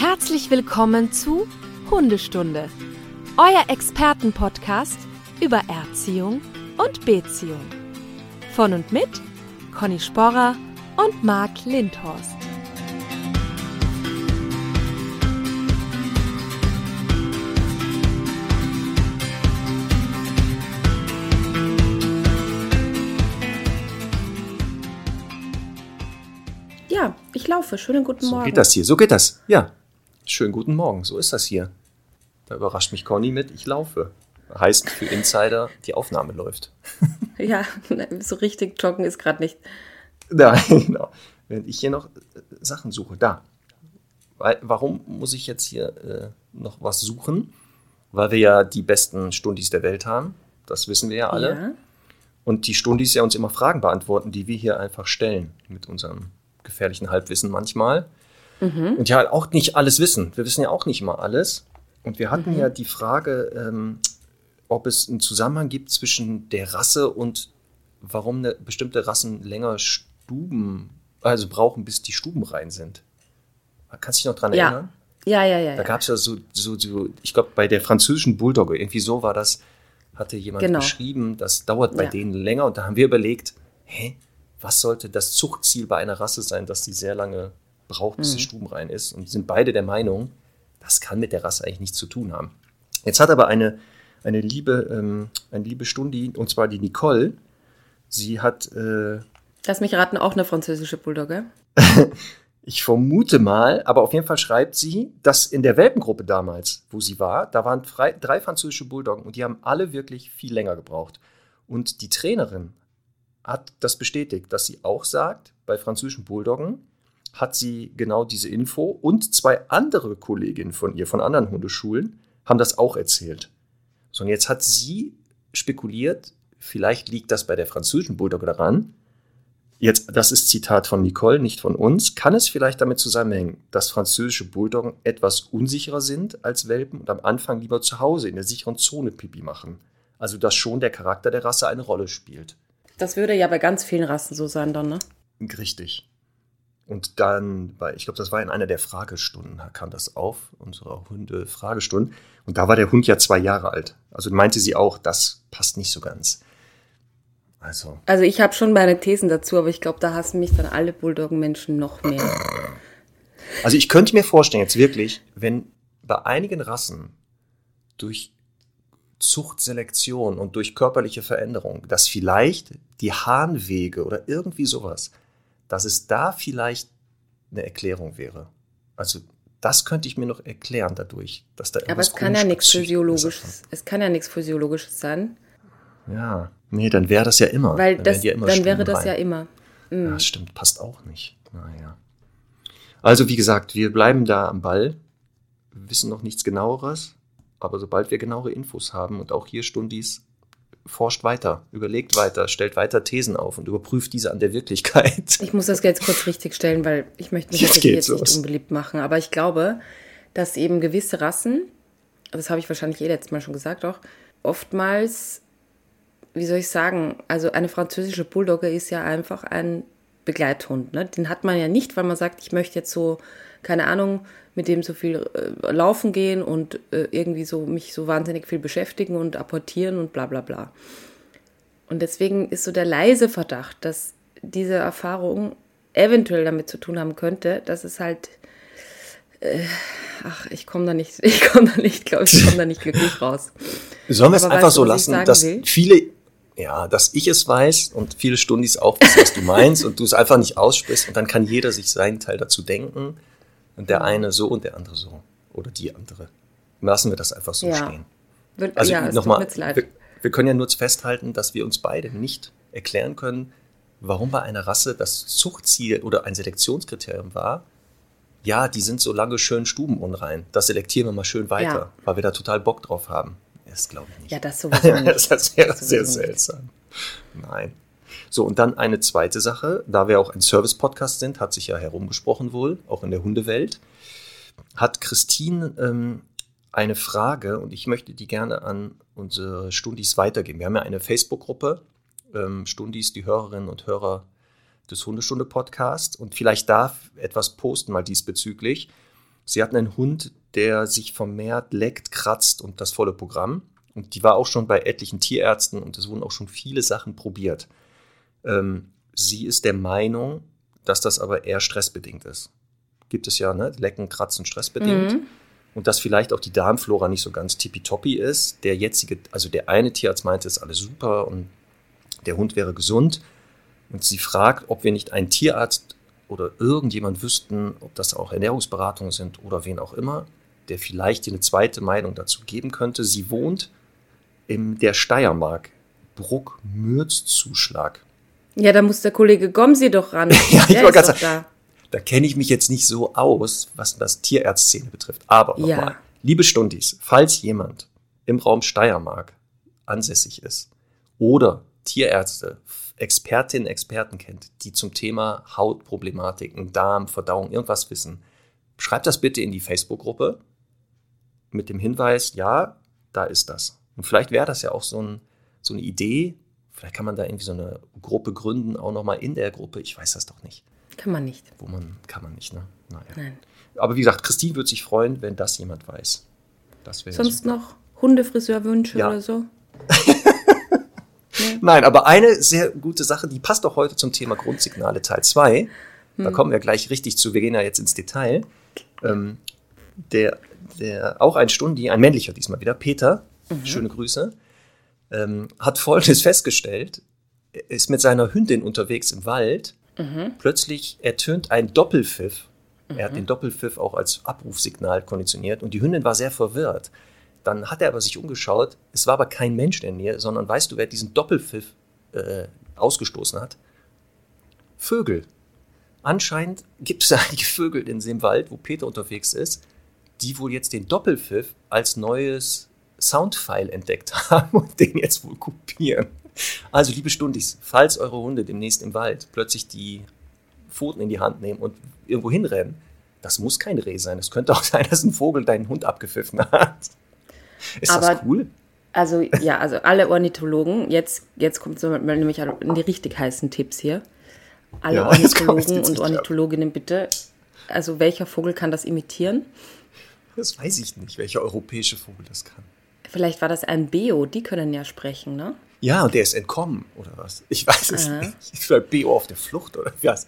Herzlich willkommen zu Hundestunde, euer Expertenpodcast über Erziehung und Beziehung. Von und mit Conny Sporrer und Marc Lindhorst. Ja, ich laufe. Schönen guten So Morgen. geht das hier, so geht das. Ja. Schönen guten Morgen, so ist das hier. Da überrascht mich Conny mit, ich laufe. Heißt für Insider, die Aufnahme läuft. Ja, so richtig joggen ist gerade nicht. Nein, genau. Während ich hier noch äh, Sachen suche. Da. Warum muss ich jetzt hier äh, noch was suchen? Weil wir ja die besten Stundis der Welt haben. Das wissen wir ja alle. Ja. Und die Stundis ja uns immer Fragen beantworten, die wir hier einfach stellen. Mit unserem gefährlichen Halbwissen manchmal. Und ja, auch nicht alles wissen. Wir wissen ja auch nicht immer alles. Und wir hatten ja die Frage, ähm, ob es einen Zusammenhang gibt zwischen der Rasse und warum eine bestimmte Rassen länger Stuben, also brauchen, bis die Stuben rein sind. Kannst du dich noch dran Ja. erinnern? Ja, ja, ja. Da gab es ja so, so, so ich glaube, bei der französischen Bulldogge, irgendwie so war das, hatte jemand Genau. beschrieben, das dauert bei Ja. denen länger. Und da haben wir überlegt, hä, was sollte das Zuchtziel bei einer Rasse sein, dass die sehr lange braucht, bis Mhm. die Stuben rein ist? Und sind beide der Meinung, das kann mit der Rasse eigentlich nichts zu tun haben. Jetzt hat aber eine, eine liebe, ähm, eine liebe Stundi, und zwar die Nicole, sie hat äh, Lass mich raten, auch eine französische Bulldogge. Ich vermute mal, aber auf jeden Fall schreibt sie, dass in der Welpengruppe damals, wo sie war, da waren drei, drei französische Bulldoggen und die haben alle wirklich viel länger gebraucht. Und die Trainerin hat das bestätigt, dass sie auch sagt, bei französischen Bulldoggen hat sie genau diese Info und zwei andere Kolleginnen von ihr, von anderen Hundeschulen, haben das auch erzählt. So, und jetzt hat sie spekuliert, vielleicht liegt das bei der französischen Bulldogge daran, Jetzt, das ist Zitat von Nicole, nicht von uns. Kann es vielleicht damit zusammenhängen, dass französische Bulldoggen etwas unsicherer sind als Welpen und am Anfang lieber zu Hause in der sicheren Zone Pipi machen? Also, dass schon der Charakter der Rasse eine Rolle spielt. Das würde ja bei ganz vielen Rassen so sein dann, ne? Richtig. Und dann, bei, ich glaube, das war in einer der Fragestunden, kam das auf, unserer Hunde-Fragestunden. Und da war der Hund ja zwei Jahre alt. Also meinte sie auch, das passt nicht so ganz. Also, Also ich habe schon meine Thesen dazu, aber ich glaube, da hassen mich dann alle Bulldoggen-Menschen noch mehr. Also ich könnte mir vorstellen, jetzt wirklich, wenn bei einigen Rassen durch Zuchtselektion und durch körperliche Veränderung, dass vielleicht die Harnwege oder irgendwie sowas, dass es da vielleicht eine Erklärung wäre. Also das könnte ich mir noch erklären dadurch, dass da Aber es kann ja nichts Physiologisches. Es kann ja nichts Physiologisches sein. Ja, nee, dann wäre das ja immer. weil dann das, ja immer dann wäre das ja immer. Ja, stimmt, passt auch nicht. Naja. Also, wie gesagt, wir bleiben da am Ball, wir wissen noch nichts genaueres, aber sobald wir genauere Infos haben und auch hier Stundis, forscht weiter, überlegt weiter, stellt weiter Thesen auf und überprüft diese an der Wirklichkeit. Ich muss das jetzt kurz richtig stellen, weil ich möchte mich Jetzt geht's jetzt nicht unbeliebt machen. Aber ich glaube, dass eben gewisse Rassen, das habe ich wahrscheinlich eh letztes Mal schon gesagt auch, oftmals, wie soll ich sagen, also eine französische Bulldogge ist ja einfach ein Begleithund. Ne? Den hat man ja nicht, weil man sagt, ich möchte jetzt so, keine Ahnung, mit dem so viel äh, laufen gehen und äh, irgendwie so mich so wahnsinnig viel beschäftigen und apportieren und bla bla bla. Und deswegen ist so der leise Verdacht, dass diese Erfahrung eventuell damit zu tun haben könnte, dass es halt, äh, ach, ich komme da nicht, ich komme da nicht, glaube ich, ich komme da nicht glücklich raus. Sollen wir es einfach weißt so lassen, dass will? viele, ja, dass ich es weiß und viele Stundis auch wissen, was du meinst und du es einfach nicht aussprichst und dann kann jeder sich seinen Teil dazu denken und der eine so und der andere so oder die andere. Lassen wir das einfach so Ja. stehen. Wird, Also ja, nochmal, wir, wir können ja nur festhalten, dass wir uns beide nicht erklären können, warum bei einer Rasse das Zuchtziel oder ein Selektionskriterium war, ja, die sind so lange schön stubenunrein. Das selektieren wir mal schön weiter, Ja. weil wir da total Bock drauf haben. Das glaube ich nicht. Ja, das sowieso nicht. das ist sehr, sehr seltsam. Nein. So, und dann eine zweite Sache, da wir auch ein Service-Podcast sind, hat sich ja herumgesprochen wohl, auch in der Hundewelt, hat Christine ähm, eine Frage und ich möchte die gerne an unsere Stundis weitergeben. Wir haben ja eine Facebook-Gruppe, ähm, Stundis, die Hörerinnen und Hörer des Hundestunde-Podcasts und vielleicht darf etwas posten mal diesbezüglich. Sie hatten einen Hund, der sich vermehrt leckt, kratzt und das volle Programm. Und die war auch schon bei etlichen Tierärzten und es wurden auch schon viele Sachen probiert. Ähm, sie ist der Meinung, dass das aber eher stressbedingt ist. Gibt es ja, ne? Lecken, Kratzen, stressbedingt. Mhm. Und dass vielleicht auch die Darmflora nicht so ganz tippitoppi ist. Der jetzige, also der eine Tierarzt meinte, ist alles super und der Hund wäre gesund. Und sie fragt, ob wir nicht einen Tierarzt oder irgendjemand wüssten, ob das auch Ernährungsberatungen sind oder wen auch immer, der vielleicht eine zweite Meinung dazu geben könnte. Sie wohnt in der Steiermark, Bruck-Mürz-Zuschlag. Ja, da muss der Kollege Gomsi doch ran. ja, ich war ganz da. Da kenne ich mich jetzt nicht so aus, was das Tierärztszene betrifft. Aber nochmal, ja. liebe Stundis, falls jemand im Raum Steiermark ansässig ist oder Tierärzte, Expertinnen, Experten kennt, die zum Thema Hautproblematiken, Darm, Verdauung, irgendwas wissen, schreibt das bitte in die Facebook-Gruppe mit dem Hinweis, ja, da ist das. Und vielleicht wäre das ja auch so, ein, so eine Idee, vielleicht kann man da irgendwie so eine Gruppe gründen, auch nochmal in der Gruppe, ich weiß das doch nicht. Kann man nicht. Wo man, kann man nicht, ne? Naja. Nein. Aber wie gesagt, Christine würde sich freuen, wenn das jemand weiß. Das Sonst super. noch Hundefriseurwünsche ja. oder so? nee. Nein, aber eine sehr gute Sache, die passt auch heute zum Thema Grundsignale Teil 2. Da hm. kommen wir gleich richtig zu. Wir gehen ja jetzt ins Detail. Ähm, der, der, auch ein Stundi, ein männlicher diesmal wieder, Peter, mhm. schöne Grüße, ähm, hat Folgendes festgestellt. Ist mit seiner Hündin unterwegs im Wald. Mhm. Plötzlich ertönt ein Doppelpfiff. Mhm. Er hat mhm. den Doppelpfiff auch als Abrufsignal konditioniert und die Hündin war sehr verwirrt. Dann hat er aber sich umgeschaut. Es war aber kein Mensch in der Nähe, sondern weißt du, wer diesen Doppelpfiff äh, ausgestoßen hat? Vögel. Anscheinend gibt es einige Vögel in dem Wald, wo Peter unterwegs ist, die wohl jetzt den Doppelpfiff als neues Soundfile entdeckt haben und den jetzt wohl kopieren. Also, liebe Stundis, falls eure Hunde demnächst im Wald plötzlich die Pfoten in die Hand nehmen und irgendwo hinrennen, das muss kein Reh sein. Es könnte auch sein, dass ein Vogel deinen Hund abgepfiffen hat. Ist Aber, das cool? Also, ja, also alle Ornithologen, jetzt, jetzt kommt so nämlich in die richtig heißen Tipps hier. Alle ja, Ornithologen und Ornithologinnen bitte. Also, welcher Vogel kann das imitieren? Das weiß ich nicht, welcher europäische Vogel das kann. Vielleicht war das ein Beo, die können ja sprechen, ne? Ja, und der ist entkommen, oder was? Ich weiß es Aha. nicht. Vielleicht Beo auf der Flucht oder was.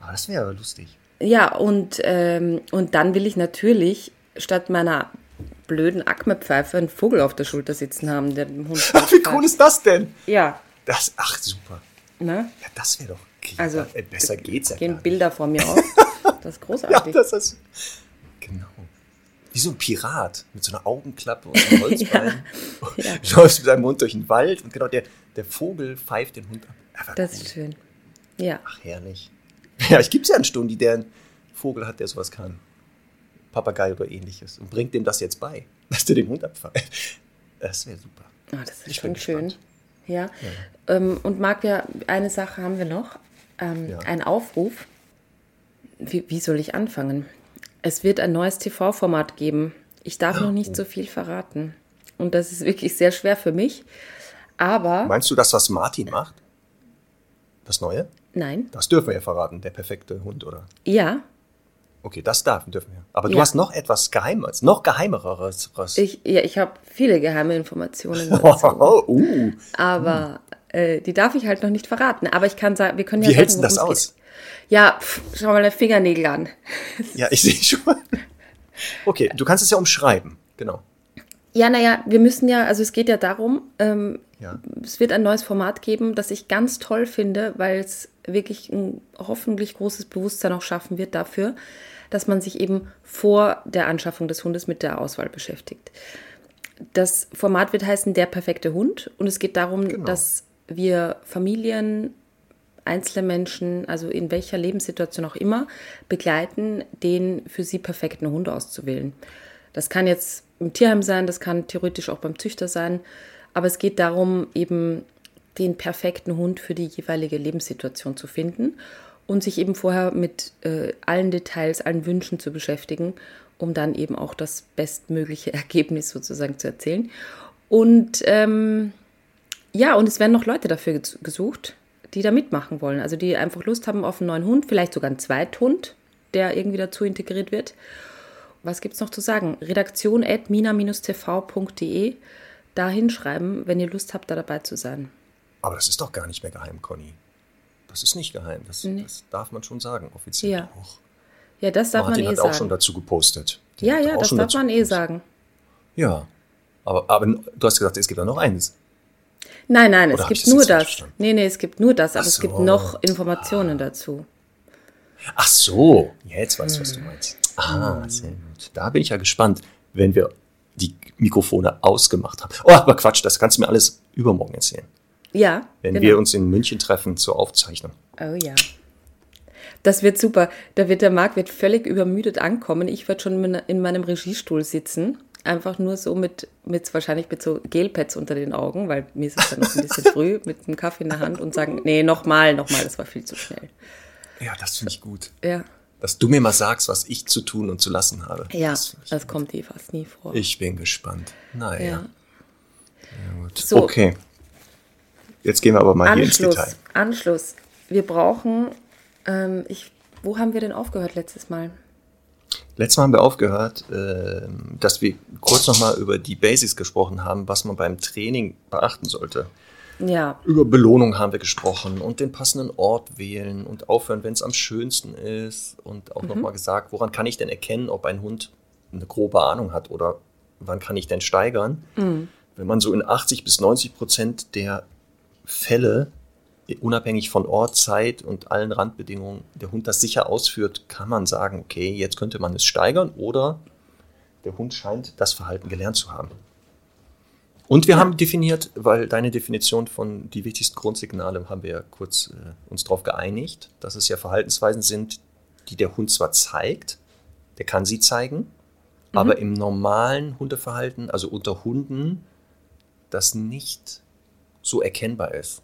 Aber das wäre lustig. Ja, und, ähm, und dann will ich natürlich statt meiner blöden Akme-Pfeife einen Vogel auf der Schulter sitzen haben, der Hund. Wie cool ist das denn? Ja. Das, ach, super. Ne? Ja, das wäre doch. Okay. Also, äh, besser geht's ja. Gehen Bilder vor mir auf. Das ist großartig. ja, das ist. Genau. Wie so ein Pirat mit so einer Augenklappe und einem Holzbein. ja. ja. Läufst mit deinem Hund durch den Wald und genau der, der Vogel pfeift den Hund ab. Einfach das ist schön. Ja. Ach, herrlich. Ja, ich gibt es ja einen Stundi, der einen Vogel hat, der sowas kann. Papagei oder ähnliches. Und bringt dem das jetzt bei, dass der den Hund abpfeift. Das wäre super. Oh, das ist ich schon schön. Ja. ja. Ähm, und Marc, ja, eine Sache haben wir noch. Ähm, ja. Ein Aufruf. Wie, wie soll ich anfangen? Es wird ein neues TV-Format geben. Ich darf noch nicht so viel verraten. Und das ist wirklich sehr schwer für mich. Aber. Meinst du das, was Martin macht? Das Neue? Nein. Das dürfen wir ja verraten, der perfekte Hund, oder? Ja. Okay, das darf, dürfen wir. Aber du ja. hast noch etwas Geheimes, noch Geheimeres. Ich, ja, ich habe viele geheime Informationen dazu. Uh. Aber äh, die darf ich halt noch nicht verraten. Aber ich kann sagen, wir können ja Wie hältst du das aus? Geht. Ja, pff, schau mal deine Fingernägel an. Ja, ich sehe schon. Okay, du kannst es ja umschreiben, genau. Ja, naja, wir müssen ja, also es geht ja darum, ähm, ja. es wird ein neues Format geben, das ich ganz toll finde, weil es wirklich ein hoffentlich großes Bewusstsein auch schaffen wird dafür, dass man sich eben vor der Anschaffung des Hundes mit der Auswahl beschäftigt. Das Format wird heißen Der perfekte Hund und es geht darum, genau. dass wir Familien einzelne Menschen, also in welcher Lebenssituation auch immer, begleiten, den für sie perfekten Hund auszuwählen. Das kann jetzt im Tierheim sein, das kann theoretisch auch beim Züchter sein, aber es geht darum, eben den perfekten Hund für die jeweilige Lebenssituation zu finden und sich eben vorher mit äh, allen Details, allen Wünschen zu beschäftigen, um dann eben auch das bestmögliche Ergebnis sozusagen zu erzählen. Und ähm, ja, und es werden noch Leute dafür gesucht, die da mitmachen wollen. Also die einfach Lust haben auf einen neuen Hund, vielleicht sogar einen Zweithund, der irgendwie dazu integriert wird. was gibt es noch zu sagen? Redaktion at mina-tv.de. Da hinschreiben, wenn ihr Lust habt, da dabei zu sein. Aber das ist doch gar nicht mehr geheim, Conny. Das ist nicht geheim. Das, nee. das darf man schon sagen, offiziell ja. auch. Ja, das darf Martin man eh hat auch schon dazu gepostet. Den ja, ja, das darf man eh sagen. Ja, aber, aber du hast gesagt, es gibt auch noch eins. Nein, nein, Oder es gibt nur das. Nee, nee, es gibt nur das, aber so. es gibt noch Informationen ah. dazu. Ach so, jetzt weißt du, was du hm. meinst. Ah, sehr gut. Da bin ich ja gespannt, wenn wir die Mikrofone ausgemacht haben. Oh, aber Quatsch, das kannst du mir alles übermorgen erzählen. Ja. Wenn genau. wir uns in München treffen zur Aufzeichnung. Oh ja. Das wird super. Da wird der Marc wird völlig übermüdet ankommen. Ich werde schon in meinem Regiestuhl sitzen. Einfach nur so mit, mit wahrscheinlich mit so Gelpads unter den Augen, weil mir ist es dann noch ein bisschen früh, mit einem Kaffee in der Hand und sagen, nee, nochmal, nochmal, das war viel zu schnell. Ja, das finde ich gut. Ja. Dass du mir mal sagst, was ich zu tun und zu lassen habe. Ja, das, das kommt eh fast nie vor. Ich bin gespannt. Naja. Ja. Ja, gut. So, okay. Jetzt gehen wir aber mal Anschluss, hier ins Detail. Anschluss. Wir brauchen, ähm, ich, wo haben wir denn aufgehört letztes Mal? Letztes Mal haben wir aufgehört, äh, dass wir kurz nochmal über die Basics gesprochen haben, was man beim Training beachten sollte. Ja. Über Belohnung haben wir gesprochen und den passenden Ort wählen und aufhören, wenn es am schönsten ist. Und auch mhm. nochmal gesagt, woran kann ich denn erkennen, ob ein Hund eine grobe Ahnung hat oder wann kann ich denn steigern? Mhm. Wenn man so in 80 bis 90 Prozent der Fälle, unabhängig von Ort, Zeit und allen Randbedingungen, der Hund das sicher ausführt, kann man sagen, okay, jetzt könnte man es steigern oder der Hund scheint das Verhalten gelernt zu haben. Und wir ja. haben definiert, weil deine Definition von die wichtigsten Grundsignale haben wir ja kurz äh, uns darauf geeinigt, dass es ja Verhaltensweisen sind, die der Hund zwar zeigt, der kann sie zeigen, mhm. aber im normalen Hundeverhalten, also unter Hunden, das nicht so erkennbar ist.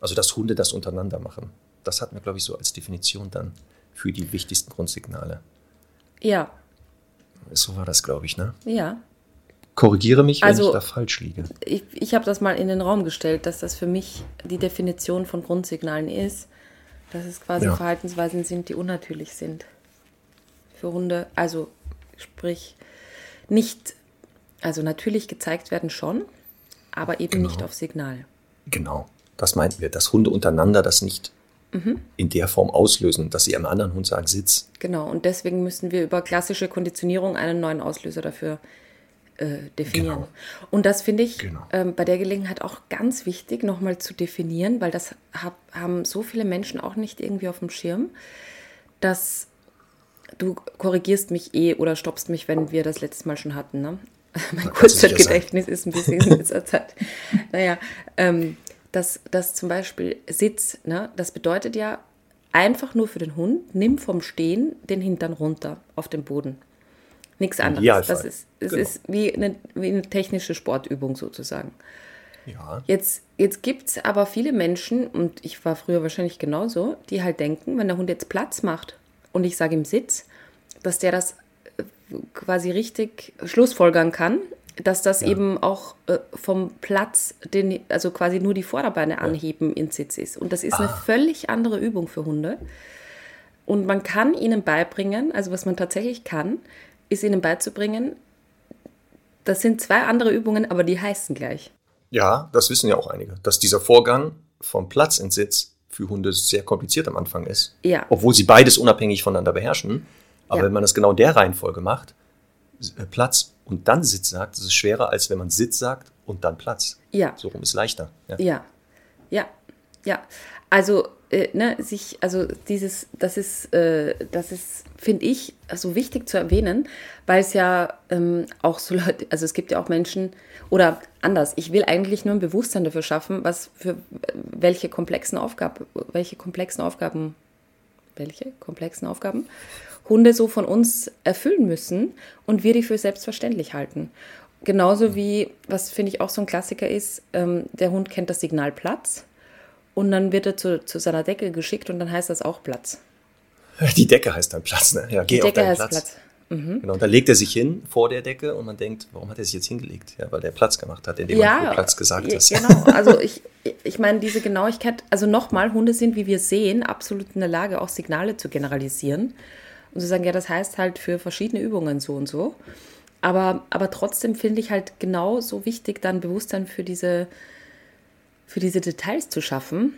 Also dass Hunde das untereinander machen. Das hatten wir, glaube ich, so als Definition dann für die wichtigsten Grundsignale. Ja. So war das, glaube ich, ne? Ja. Korrigiere mich, wenn also, ich da falsch liege. Ich, ich habe das mal in den Raum gestellt, dass das für mich die Definition von Grundsignalen ist, dass es quasi ja. Verhaltensweisen sind, die unnatürlich sind für Hunde. Also sprich, nicht, also natürlich gezeigt werden schon, aber eben genau. nicht auf Signal. Genau, das meinten wir, dass Hunde untereinander das nicht mhm. in der Form auslösen, dass sie einem anderen Hund sagen, sitz. Genau, und deswegen müssen wir über klassische Konditionierung einen neuen Auslöser dafür äh, definieren. Genau. Und das finde ich genau. ähm, bei der Gelegenheit auch ganz wichtig, nochmal zu definieren, weil das hab, haben so viele Menschen auch nicht irgendwie auf dem Schirm, dass du korrigierst mich eh oder stoppst mich, wenn wir das letzte Mal schon hatten. Ne? mein Kurzzeitgedächtnis ist ein bisschen in letzter Zeit. Naja, ähm, dass das zum Beispiel Sitz, ne, das bedeutet ja einfach nur für den Hund, nimm vom Stehen den Hintern runter auf den Boden. Nichts anderes. Ja, das ist, es genau. ist wie eine, wie eine technische Sportübung sozusagen. Ja. Jetzt, jetzt gibt es aber viele Menschen, und ich war früher wahrscheinlich genauso, die halt denken, wenn der Hund jetzt Platz macht und ich sage ihm Sitz, dass der das quasi richtig schlussfolgern kann, dass das ja. eben auch äh, vom Platz, den, also quasi nur die Vorderbeine anheben ja. in Sitz ist. Und das ist ah. eine völlig andere Übung für Hunde. Und man kann ihnen beibringen, also was man tatsächlich kann, ist ihnen beizubringen, das sind zwei andere Übungen, aber die heißen gleich. Ja, das wissen ja auch einige, dass dieser Vorgang vom Platz in Sitz für Hunde sehr kompliziert am Anfang ist. Ja. Obwohl sie beides unabhängig voneinander beherrschen. Aber ja. wenn man das genau in der Reihenfolge macht, Platz und dann Sitz sagt, ist es schwerer, als wenn man Sitz sagt und dann Platz. Ja. So rum ist leichter. Ja, ja, ja. ja. Also, äh, ne, sich, also dieses, das ist, äh, das ist, finde ich, so wichtig zu erwähnen, weil es ja ähm, auch so Leute, also es gibt ja auch Menschen, oder anders, ich will eigentlich nur ein Bewusstsein dafür schaffen, was für welche komplexen Aufgaben, welche komplexen Aufgaben, welche komplexen Aufgaben Hunde so von uns erfüllen müssen und wir die für selbstverständlich halten. Genauso wie, was finde ich auch so ein Klassiker ist, ähm, der Hund kennt das Signal Platz und dann wird er zu, zu seiner Decke geschickt und dann heißt das auch Platz. Die Decke heißt dann Platz, ne? Ja, geh Die Decke heißt Platz. Platz. Mhm. Genau, und dann legt er sich hin vor der Decke und man denkt, warum hat er sich jetzt hingelegt? Ja, weil der Platz gemacht hat, indem ja, man Platz gesagt hat. Genau, also ich, ich meine, diese Genauigkeit, also nochmal, Hunde sind, wie wir sehen, absolut in der Lage, auch Signale zu generalisieren Und sie sagen, ja, das heißt halt für verschiedene Übungen so und so. Aber, aber trotzdem finde ich halt genau so wichtig, dann Bewusstsein für diese, für diese Details zu schaffen,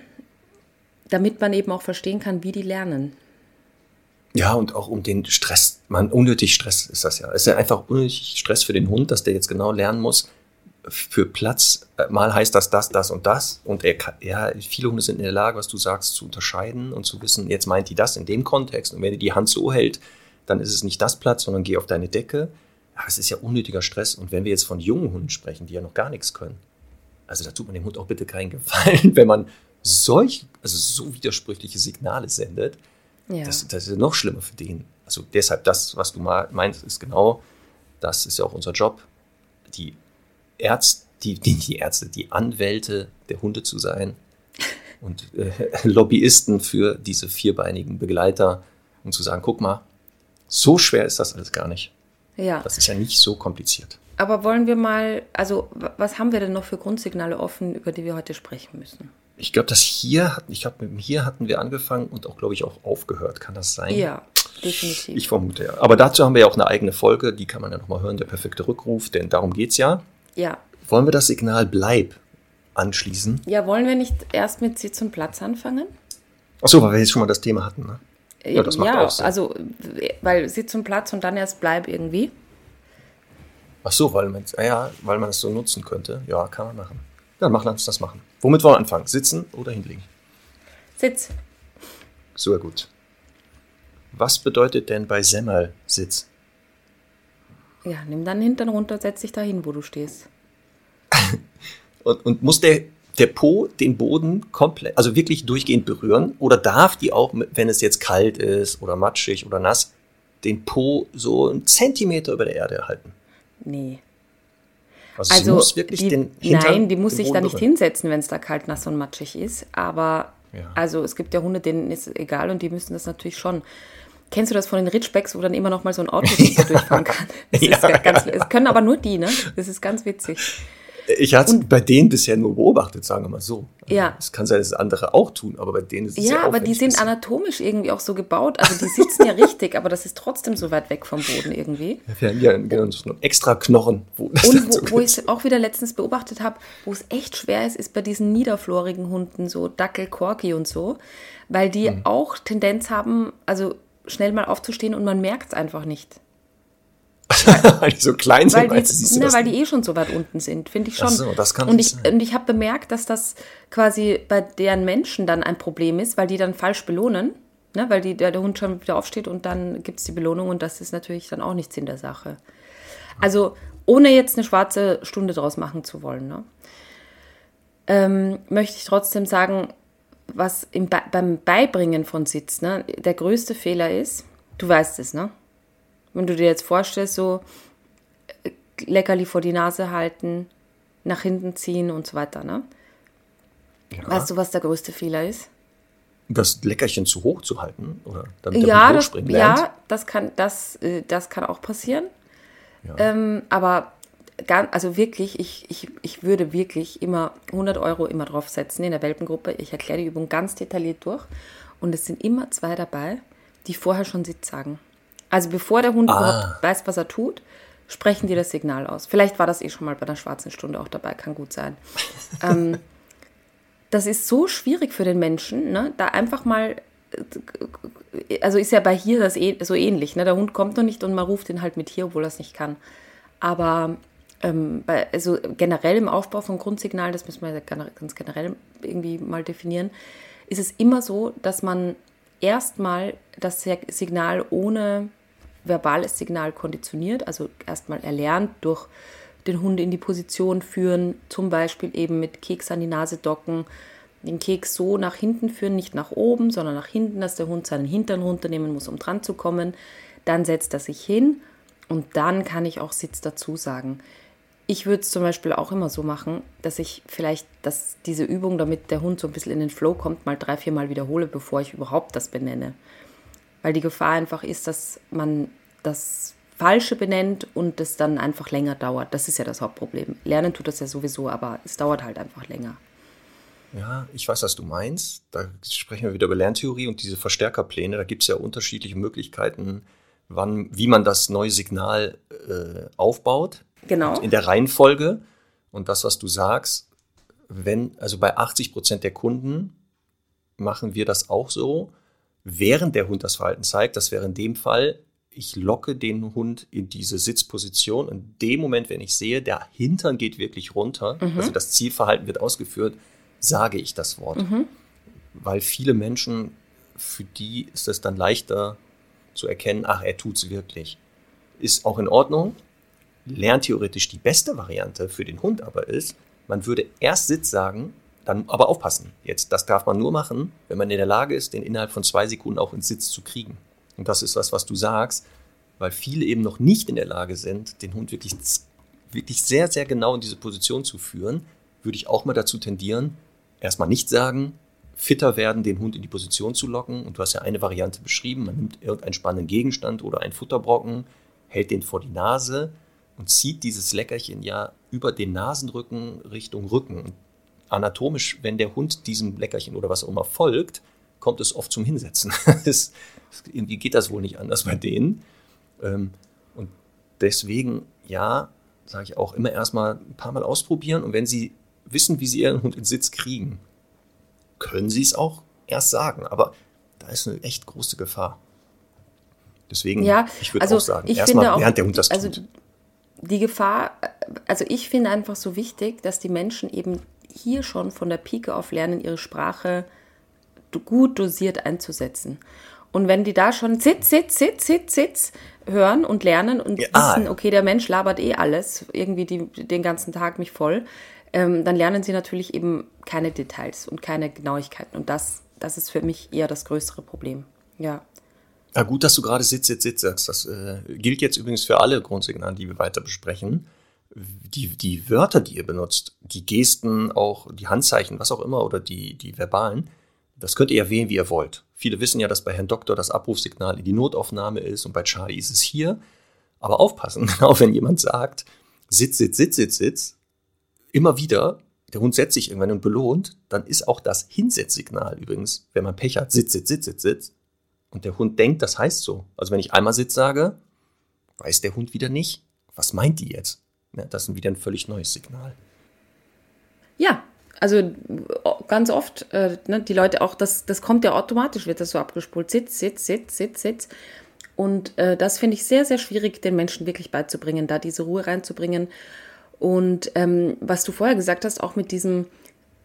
damit man eben auch verstehen kann, wie die lernen. Ja, und auch um den Stress, man, unnötig Stress ist das ja. Es ist ja einfach unnötig Stress für den Hund, dass der jetzt genau lernen muss, für Platz, äh, mal heißt das das, das und das. Und er kann, ja, viele Hunde sind in der Lage, was du sagst, zu unterscheiden und zu wissen, jetzt meint die das in dem Kontext. Und wenn die die Hand so hält, dann ist es nicht das Platz, sondern geh auf deine Decke. Ja, es ist ja unnötiger Stress. Und wenn wir jetzt von jungen Hunden sprechen, die ja noch gar nichts können, also da tut man dem Hund auch bitte keinen Gefallen, wenn man solch, also so widersprüchliche Signale sendet. Ja. Das, das ist noch schlimmer für den. Also deshalb das, was du meinst, ist genau, das ist ja auch unser Job, die Ärzte, die, die, die Ärzte, die Anwälte der Hunde zu sein und äh, Lobbyisten für diese vierbeinigen Begleiter und zu sagen, guck mal, so schwer ist das alles gar nicht. Ja. Das ist ja nicht so kompliziert. Aber wollen wir mal, also was haben wir denn noch für Grundsignale offen, über die wir heute sprechen müssen? Ich glaube, das hier, ich glaube, hier hatten wir angefangen und auch, glaube ich, auch aufgehört. Kann das sein? Ja, definitiv. Ich vermute ja. Aber dazu haben wir ja auch eine eigene Folge, die kann man ja nochmal hören, der perfekte Rückruf, denn darum geht es ja. Ja. Wollen wir das Signal Bleib anschließen? Ja, wollen wir nicht erst mit Sitz und Platz anfangen? Achso, weil wir jetzt schon mal das Thema hatten, ne? Ja, das macht ja, auch Sinn. also, weil Sitz und Platz und dann erst Bleib irgendwie. Ach so, weil man, ja, weil man es so nutzen könnte. Ja, kann man machen. Dann machen uns das machen. Womit wollen wir anfangen? Sitzen oder hinlegen? Sitz. Sehr gut. Was bedeutet denn bei Semmel Sitz? Ja, nimm dann Hintern runter, setz dich dahin, wo du stehst. und, und muss der, der Po den Boden komplett, also wirklich durchgehend berühren? Oder darf die auch, wenn es jetzt kalt ist oder matschig oder nass, den Po so einen Zentimeter über der Erde halten? Nee. Also, also muss wirklich die, den Hintern, Nein, die muss sich da nicht berühren. hinsetzen, wenn es da kalt, nass und matschig ist. Aber ja. also es gibt ja Hunde, denen ist es egal und die müssen das natürlich schon. Kennst du das von den Ritschbecks, wo dann immer noch mal so ein Auto durchfahren kann? Das ja, ganz, ja. Es können aber nur die, ne? Das ist ganz witzig. Ich hatte es bei denen bisher nur beobachtet, sagen wir mal so. Ja. Es kann sein, dass andere auch tun, aber bei denen ist es ja Ja, aber die sind anatomisch irgendwie auch so gebaut. Also die sitzen ja richtig, aber das ist trotzdem so weit weg vom Boden irgendwie. Haben ja genau, so extra Knochen. Wo Und wo, so wo ich es auch wieder letztens beobachtet habe, wo es echt schwer ist, ist bei diesen niederflorigen Hunden, so Dackel, Korki und so, weil die mhm. auch Tendenz haben, also schnell mal aufzustehen und man merkt es einfach nicht. weil die so klein sind, weil die, na, weil die eh schon so weit unten sind, finde ich schon. Ach so, das kann und ich, sein. Und ich habe bemerkt, dass das quasi bei deren Menschen dann ein Problem ist, weil die dann falsch belohnen. Ne, weil die, der, der Hund schon wieder aufsteht und dann gibt es die Belohnung und das ist natürlich dann auch nichts in der Sache. Also ohne jetzt eine schwarze Stunde draus machen zu wollen, ne, ähm, möchte ich trotzdem sagen, was im, beim Beibringen von Sitz ne, der größte Fehler ist, du weißt es, ne? Wenn du dir jetzt vorstellst, so äh, Leckerli vor die Nase halten, nach hinten ziehen und so weiter, ne? Ja. Weißt du, was der größte Fehler ist? Das Leckerchen zu hoch zu halten, oder? Damit ja, das, ja das, kann, das, äh, das kann auch passieren. Ja. Ähm, aber also wirklich, ich, ich, ich würde wirklich immer 100 Euro immer draufsetzen in der Welpengruppe. Ich erkläre die Übung ganz detailliert durch. Und es sind immer zwei dabei, die vorher schon Sitz sagen. Also bevor der Hund ah. überhaupt weiß, was er tut, sprechen die das Signal aus. Vielleicht war das eh schon mal bei der schwarzen Stunde auch dabei, kann gut sein. ähm, das ist so schwierig für den Menschen, ne? da einfach mal, also ist ja bei hier das eh, so ähnlich, ne? der Hund kommt noch nicht und man ruft ihn halt mit hier, obwohl er es nicht kann. Aber ähm, bei, also generell im Aufbau von Grundsignalen, das müssen wir ganz generell irgendwie mal definieren, ist es immer so, dass man erstmal das Signal ohne verbales Signal konditioniert, also erstmal erlernt durch den Hund in die Position führen, zum Beispiel eben mit Keks an die Nase docken, den Keks so nach hinten führen, nicht nach oben, sondern nach hinten, dass der Hund seinen Hintern runternehmen muss, um dran zu kommen. Dann setzt er sich hin und dann kann ich auch Sitz dazu sagen. Ich würde es zum Beispiel auch immer so machen, dass ich vielleicht dass diese Übung, damit der Hund so ein bisschen in den Flow kommt, mal drei, vier Mal wiederhole, bevor ich überhaupt das benenne. Weil die Gefahr einfach ist, dass man das Falsche benennt und es dann einfach länger dauert. Das ist ja das Hauptproblem. Lernen tut das ja sowieso, aber es dauert halt einfach länger. Ja, ich weiß, was du meinst. Da sprechen wir wieder über Lerntheorie und diese Verstärkerpläne. Da gibt es ja unterschiedliche Möglichkeiten, wann, wie man das neue Signal äh, aufbaut. Genau. In der Reihenfolge. Und das, was du sagst, wenn, also bei 80 Prozent der Kunden machen wir das auch so, während der Hund das Verhalten zeigt. Das wäre in dem Fall, ich locke den Hund in diese Sitzposition. In dem Moment, wenn ich sehe, der Hintern geht wirklich runter, mhm. also das Zielverhalten wird ausgeführt, sage ich das Wort. Mhm. Weil viele Menschen, für die ist es dann leichter zu erkennen, ach, er tut es wirklich. Ist auch in Ordnung. Lerntheoretisch die beste Variante für den Hund aber ist, man würde erst Sitz sagen, dann aber aufpassen. Jetzt, das darf man nur machen, wenn man in der Lage ist, den innerhalb von zwei Sekunden auch ins Sitz zu kriegen. Und das ist das, was du sagst, weil viele eben noch nicht in der Lage sind, den Hund wirklich, wirklich sehr, sehr genau in diese Position zu führen, würde ich auch mal dazu tendieren, erstmal nicht sagen, fitter werden, den Hund in die Position zu locken. Und du hast ja eine Variante beschrieben, man nimmt irgendeinen spannenden Gegenstand oder einen Futterbrocken, hält den vor die Nase und zieht dieses Leckerchen ja über den Nasenrücken Richtung Rücken. Anatomisch, wenn der Hund diesem Leckerchen oder was auch immer folgt, kommt es oft zum Hinsetzen. das, irgendwie geht das wohl nicht anders bei denen. Ähm, und deswegen, ja, sage ich auch immer erstmal ein paar Mal ausprobieren. Und wenn Sie wissen, wie Sie Ihren Hund in Sitz kriegen, können Sie es auch erst sagen. Aber da ist eine echt große Gefahr. Deswegen, ja, ich würde also auch sagen, erstmal während der Hund das also tut. Die Gefahr, also ich finde einfach so wichtig, dass die Menschen eben hier schon von der Pike auf lernen, ihre Sprache gut dosiert einzusetzen. Und wenn die da schon Sitz, Sitz, Sitz, Sitz, Sitz hören und lernen und Ja. wissen, okay, der Mensch labert eh alles, irgendwie die, den ganzen Tag mich voll, ähm, dann lernen sie natürlich eben keine Details und keine Genauigkeiten. Und das, das ist für mich eher das größere Problem. Ja. Ja, gut, dass du gerade Sitz, Sitz, Sitz sagst. Das äh, gilt jetzt übrigens für alle Grundsignale, die wir weiter besprechen. Die, die Wörter, die ihr benutzt, die Gesten, auch die Handzeichen, was auch immer, oder die, die verbalen, das könnt ihr erwähnen, wie ihr wollt. Viele wissen ja, dass bei Herrn Doktor das Abrufsignal in die Notaufnahme ist und bei Charlie ist es hier. Aber aufpassen, genau wenn jemand sagt, Sitz, Sitz, Sitz, Sitz, Sitz, immer wieder, der Hund setzt sich irgendwann und belohnt, dann ist auch das Hinsetzsignal übrigens, wenn man Pech hat, Sitz, Sitz, Sitz, Sitz, Sitz, und der Hund denkt, das heißt so. Also wenn ich einmal Sitz sage, weiß der Hund wieder nicht, was meint die jetzt? Ne, das ist wieder ein völlig neues Signal. Ja, also ganz oft, äh, ne, die Leute auch, das, das kommt ja automatisch, wird das so abgespult. Sitz, Sitz, Sitz, Sitz, Sitz. Und äh, das finde ich sehr, sehr schwierig, den Menschen wirklich beizubringen, da diese Ruhe reinzubringen. Und ähm, was du vorher gesagt hast, auch mit diesem,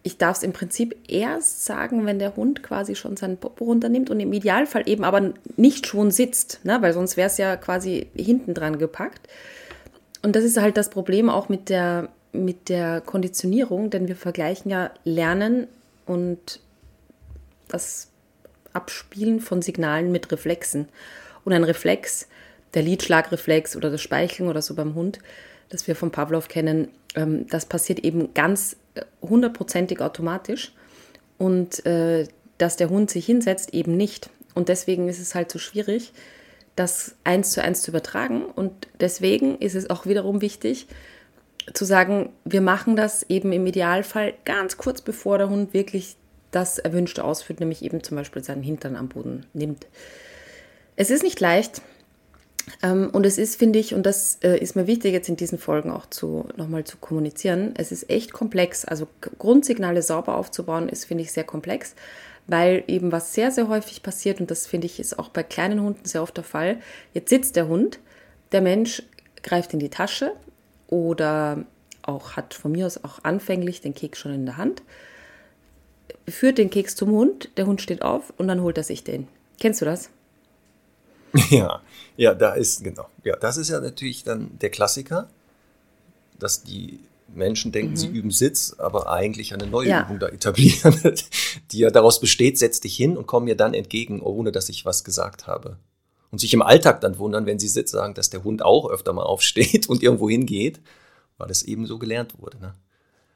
ich darf es im Prinzip erst sagen, wenn der Hund quasi schon seinen Popo runternimmt und im Idealfall eben aber nicht schon sitzt, ne? weil sonst wäre es ja quasi hinten dran gepackt. Und das ist halt das Problem auch mit der, mit der Konditionierung, denn wir vergleichen ja Lernen und das Abspielen von Signalen mit Reflexen. Und ein Reflex, der Lidschlagreflex oder das Speicheln oder so beim Hund, das wir von Pavlov kennen, ähm, das passiert eben ganz äh, hundertprozentig automatisch. Und äh, dass der Hund sich hinsetzt, eben nicht. Und deswegen ist es halt so schwierig, das eins zu eins zu übertragen. Und deswegen ist es auch wiederum wichtig, zu sagen, wir machen das eben im Idealfall ganz kurz bevor der Hund wirklich das Erwünschte ausführt, nämlich eben zum Beispiel seinen Hintern am Boden nimmt. Es ist nicht leicht und es ist, finde ich, und das äh, ist mir wichtig jetzt in diesen Folgen auch zu, nochmal zu kommunizieren, es ist echt komplex. Also Grundsignale sauber aufzubauen ist, finde ich, sehr komplex, weil eben was sehr, sehr häufig passiert und das finde ich ist auch bei kleinen Hunden sehr oft der Fall. Jetzt sitzt der Hund, der Mensch greift in die Tasche oder auch hat von mir aus auch anfänglich den Keks schon in der Hand, führt den Keks zum Hund, der Hund steht auf und dann holt er sich den. Kennst du das? Ja, ja, da ist, genau. Ja, das ist ja natürlich dann der Klassiker, dass die Menschen denken, sie üben Sitz, aber eigentlich eine neue Ja. Übung da etablieren, die ja daraus besteht, setz dich hin und komm mir dann entgegen, ohne dass ich was gesagt habe. Und sich im Alltag dann wundern, wenn sie Sitz sagen, dass der Hund auch öfter mal aufsteht und irgendwo hingeht, weil es eben so gelernt wurde. Ne?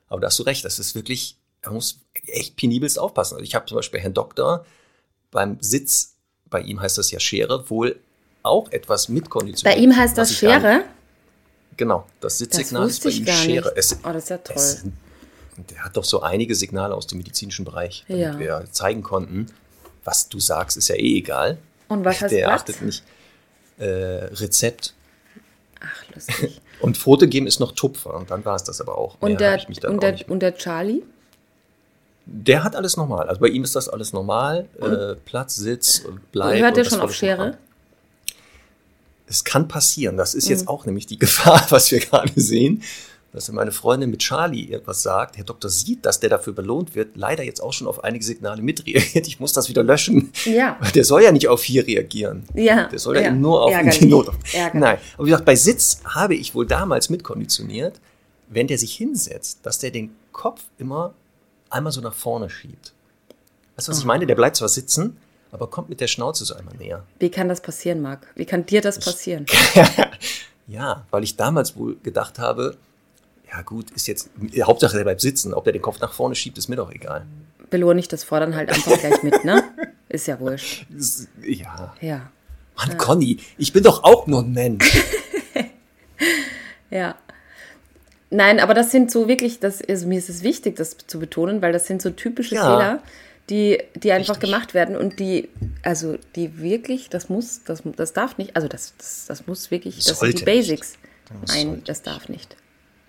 Aber da hast du recht, das ist wirklich, man muss echt penibelst aufpassen. Also ich habe zum Beispiel Herrn Doktor beim Sitz, bei ihm heißt das ja Schere, wohl auch etwas Bei mitkonditioniert. ihm heißt das nicht- Schere. Genau, das Das Sitzsignal ist wusste bei ihm gar Schere. nicht. Es, oh, das ist ja toll. es, der hat doch so einige Signale aus dem medizinischen Bereich, damit Ja. wir zeigen konnten, was du sagst, ist ja eh egal. Und was heißt Der was? achtet nicht. Äh, Rezept. Ach, lustig. Und Foto geben ist noch Tupfer. Und dann war es das aber auch. Und der, ich mich und, der, und der Charlie? Der hat alles normal. Also bei ihm ist das alles normal. Äh, Platz, Sitz, Bleib. Hört und das schon auf Schere? Es kann passieren. Das ist Mhm. jetzt auch nämlich die Gefahr, was wir gerade sehen, dass meine Freundin mit Charlie etwas sagt. Herr Doktor sieht, dass der dafür belohnt wird, leider jetzt auch schon auf einige Signale mitreagiert. Ich muss das wieder löschen. Ja. Der soll ja nicht auf hier reagieren. Ja, Der soll ja, ja. eben nur auf Ärgerlich. die Not. Ärgerlich. Nein. Aber wie gesagt, bei Sitz habe ich wohl damals mitkonditioniert, wenn der sich hinsetzt, dass der den Kopf immer einmal so nach vorne schiebt. Weißt du, was ich meine? Der bleibt zwar sitzen, aber kommt mit der Schnauze so einmal näher. Wie kann das passieren, Marc? Wie kann dir das passieren? Ja, weil ich damals wohl gedacht habe, ja gut, ist jetzt, Hauptsache der bleibt sitzen. Ob der den Kopf nach vorne schiebt, ist mir doch egal. Belohne ich das Fordern halt einfach gleich mit, ne? Ist ja wurscht. Ja. Ja. Mann, Conny, ich bin doch auch nur ein Mensch. Ja. Nein, aber das sind so wirklich, das ist, mir ist es wichtig, das zu betonen, weil das sind so typische Ja. Fehler, die, die einfach Richtig. gemacht werden und die, also die wirklich, das muss, das, das darf nicht, also das, das, das muss wirklich, das sind Sollte die Basics. Das Nein, das darf nicht.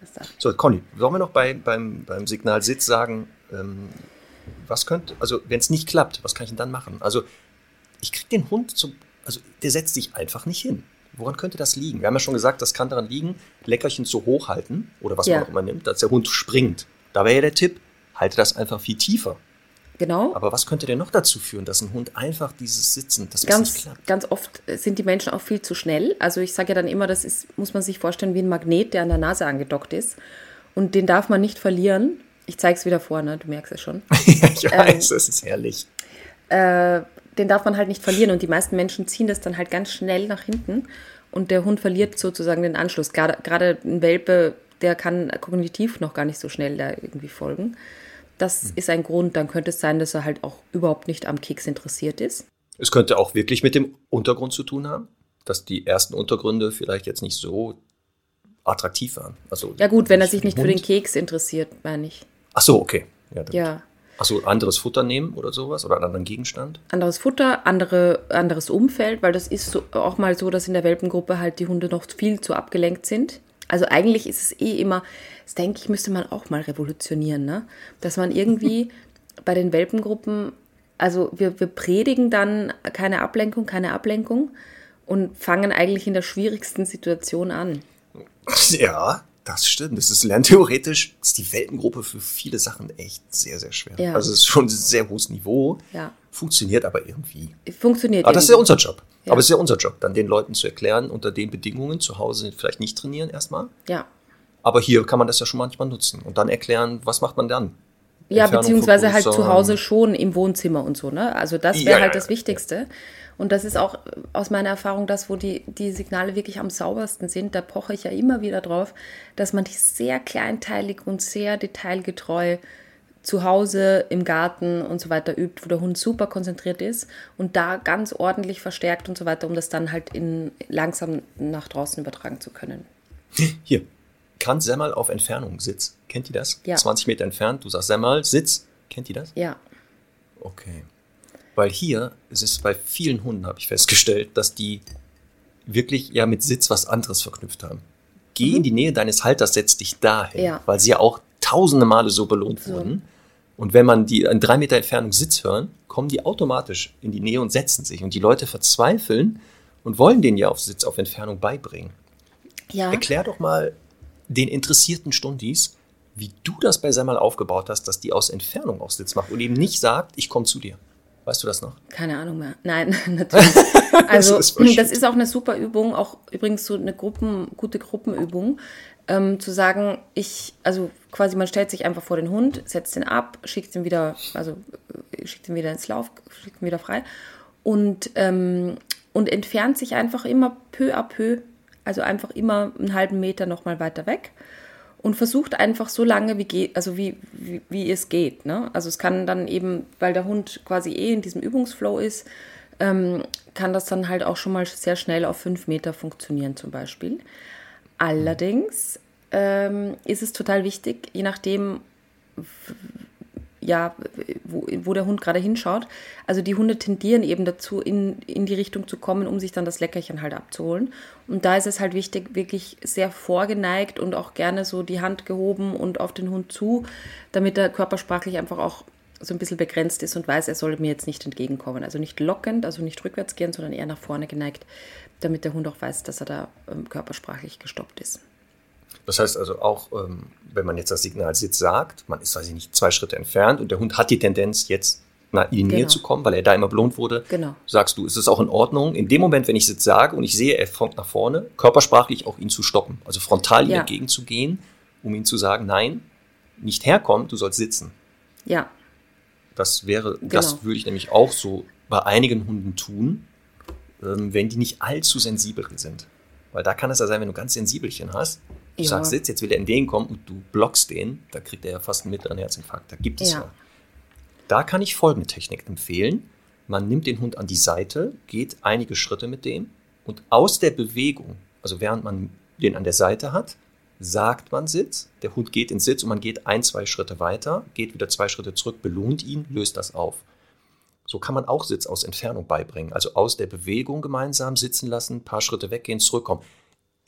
Das darf. So, Conny, sollen wir noch bei, beim, beim Signal Sitz sagen, ähm, was könnte, also wenn es nicht klappt, was kann ich denn dann machen? Also ich kriege den Hund zum, also der setzt sich einfach nicht hin. Woran könnte das liegen? Wir haben ja schon gesagt, das kann daran liegen, Leckerchen zu hoch halten oder was Ja. man auch immer nimmt, dass der Hund springt. Da wäre ja der Tipp, halte das einfach viel tiefer. Genau. Aber was könnte denn noch dazu führen, dass ein Hund einfach dieses Sitzen, dass es nicht ganz, klappt? ganz oft sind die Menschen auch viel zu schnell. Also ich sage ja dann immer, das ist, muss man sich vorstellen wie ein Magnet, der an der Nase angedockt ist. Und den darf man nicht verlieren. Ich zeige es wieder vor, ne? du merkst es schon. ich Ähm, weiß, das ist herrlich. Äh, den darf man halt nicht verlieren. Und die meisten Menschen ziehen das dann halt ganz schnell nach hinten. Und der Hund verliert sozusagen den Anschluss. Gerade, gerade ein Welpe, der kann kognitiv noch gar nicht so schnell da irgendwie folgen. Das ist ein Grund. Dann könnte es sein, dass er halt auch überhaupt nicht am Keks interessiert ist. Es könnte auch wirklich mit dem Untergrund zu tun haben, dass die ersten Untergründe vielleicht jetzt nicht so attraktiv waren. Also Ja gut, wenn er sich nicht für den Hund. Keks interessiert, meine ich. Ach so, okay. Ja, Ja. Ach so, anderes Futter nehmen oder sowas oder einen anderen Gegenstand? Anderes Futter, andere, anderes Umfeld, weil das ist so, auch mal so, dass in der Welpengruppe halt die Hunde noch viel zu abgelenkt sind. Also eigentlich ist es eh immer, das denke ich, müsste man auch mal revolutionieren, ne? Dass man irgendwie bei den Welpengruppen, also wir, wir predigen dann keine Ablenkung, keine Ablenkung und fangen eigentlich in der schwierigsten Situation an. Ja, das stimmt. Das ist lerntheoretisch, ist die Welpengruppe für viele Sachen echt sehr, sehr schwer. Ja. Also es ist schon ein sehr hohes Niveau. Ja. Funktioniert aber irgendwie. Funktioniert. Aber das ist ja irgendwie. unser Job. Ja. Aber es ist ja unser Job, dann den Leuten zu erklären, unter den Bedingungen zu Hause vielleicht nicht trainieren erstmal. Ja. Aber hier kann man das ja schon manchmal nutzen und dann erklären, was macht man dann? Ja, Entfernung beziehungsweise halt zu. Hause schon im Wohnzimmer und so, ne? Also das wäre ja, halt ja, das Wichtigste. Und das ist auch aus meiner Erfahrung das, wo die, die Signale wirklich am saubersten sind. Da poche ich ja immer wieder drauf, dass man die sehr kleinteilig und sehr detailgetreu zu Hause, im Garten und so weiter übt, wo der Hund super konzentriert ist und da ganz ordentlich verstärkt und so weiter, um das dann halt in, langsam nach draußen übertragen zu können. Hier, kann Semmel auf Entfernung Sitz. Kennt ihr das? Ja. 20 Meter entfernt, du sagst Semmel, Sitz. Kennt ihr das? Ja, Okay. Weil hier ist es bei vielen Hunden, habe ich festgestellt, dass die wirklich ja mit Sitz was anderes verknüpft haben. Geh in die Nähe deines Halters, setz dich dahin, Mhm. Ja. weil sie ja auch tausende Male so belohnt wurden. Und wenn man die an drei Meter Entfernung Sitz hören, kommen die automatisch in die Nähe und setzen sich. Und die Leute verzweifeln und wollen den ja auf Sitz auf Entfernung beibringen. ja. Erklär doch mal den interessierten Stundis, wie du das bei Semmel aufgebaut hast, dass die aus Entfernung auf Sitz macht und eben nicht sagt, ich komme zu dir. Weißt du das noch? Keine Ahnung mehr. Nein, natürlich. Also Das ist das ist auch eine super Übung, auch übrigens so eine Gruppen, gute Gruppenübung, ähm, zu sagen, ich, also quasi man stellt sich einfach vor den Hund, setzt ihn ab, schickt ihn wieder, also äh, schickt ihn wieder ins Lauf, schickt ihn wieder frei und, ähm, und entfernt sich einfach immer peu à peu, also einfach immer einen halben Meter nochmal weiter weg und versucht einfach so lange, wie geht, also wie, wie, wie es geht. Ne? Also es kann dann eben, weil der Hund quasi eh in diesem Übungsflow ist, ähm, kann das dann halt auch schon mal sehr schnell auf fünf Meter funktionieren zum Beispiel. Allerdings ähm, ist es total wichtig, je nachdem, ja, wo, wo der Hund gerade hinschaut. Also die Hunde tendieren eben dazu, in, in die Richtung zu kommen, um sich dann das Leckerchen halt abzuholen. Und da ist es halt wichtig, wirklich sehr vorgeneigt und auch gerne so die Hand gehoben und auf den Hund zu, damit er körpersprachlich einfach auch so ein bisschen begrenzt ist und weiß, er soll mir jetzt nicht entgegenkommen. Also nicht lockend, also nicht rückwärts gehen, sondern eher nach vorne geneigt, damit der Hund auch weiß, dass er da ähm, körpersprachlich gestoppt ist. Das heißt also auch, ähm, wenn man jetzt das Signal Sitz sagt, man ist, weiß ich nicht, zwei Schritte entfernt und der Hund hat die Tendenz, jetzt in die Nähe genau. zu kommen, weil er da immer belohnt wurde, genau. sagst du, ist es auch in Ordnung, in dem Moment, wenn ich Sitz sage und ich sehe, er kommt nach vorne, körpersprachlich auch ihn zu stoppen, also frontal ihm ja. entgegenzugehen, um ihm zu sagen, nein, nicht herkommen, du sollst sitzen. Ja. Das wäre, genau. das würde ich nämlich auch so bei einigen Hunden tun, ähm, wenn die nicht allzu sensibel sind. Weil da kann es ja sein, wenn du ganz Sensibelchen hast, du ja. sagst Sitz, jetzt will er entgegenkommen und du blockst den, da kriegt er ja fast einen mittleren Herzinfarkt. Da gibt es ja. ja. Da kann ich folgende Technik empfehlen. Man nimmt den Hund an die Seite, geht einige Schritte mit dem und aus der Bewegung, also während man den an der Seite hat, sagt man Sitz, der Hund geht in Sitz und man geht ein, zwei Schritte weiter, geht wieder zwei Schritte zurück, belohnt ihn, löst das auf. So kann man auch Sitz aus Entfernung beibringen, also aus der Bewegung gemeinsam sitzen lassen, ein paar Schritte weggehen, zurückkommen.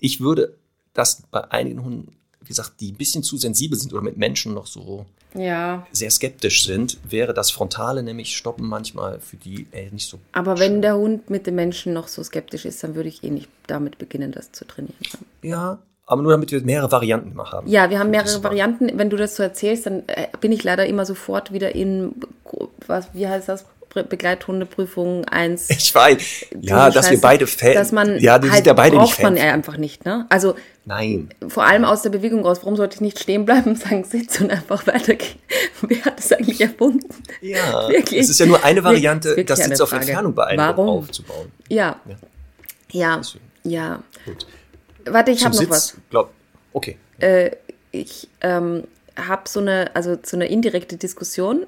Ich würde das bei einigen Hunden, wie gesagt, die ein bisschen zu sensibel sind oder mit Menschen noch so ja. sehr skeptisch sind, wäre das Frontale nämlich Stoppen manchmal für die äh, nicht so. Aber schön. wenn der Hund mit den Menschen noch so skeptisch ist, dann würde ich eh nicht damit beginnen, das zu trainieren. Ja, aber nur damit wir mehrere Varianten immer haben. Ja, wir haben mehrere Varianten. Wenn du das so erzählst, dann äh, bin ich leider immer sofort wieder in, was, wie heißt das? Begleithundeprüfung 1. Ich weiß. Ja, dass Scheiße, wir beide Fans. Dass man ja, du halt ja beide braucht nicht man ja einfach nicht, ne? Also Nein. Vor allem aus der Bewegung raus. Warum sollte ich nicht stehen bleiben, sagen Sitz und einfach weitergehen? Wer hat das eigentlich erfunden? Ja, wirklich. Es ist ja nur eine Variante, wirklich das Sitz auf Entfernung beeindruckend aufzubauen. Ja. Ja. Ja. ja. Gut. Warte, ich habe noch was. Glaub, okay. Äh, ich ähm, habe so eine, also so eine indirekte Diskussion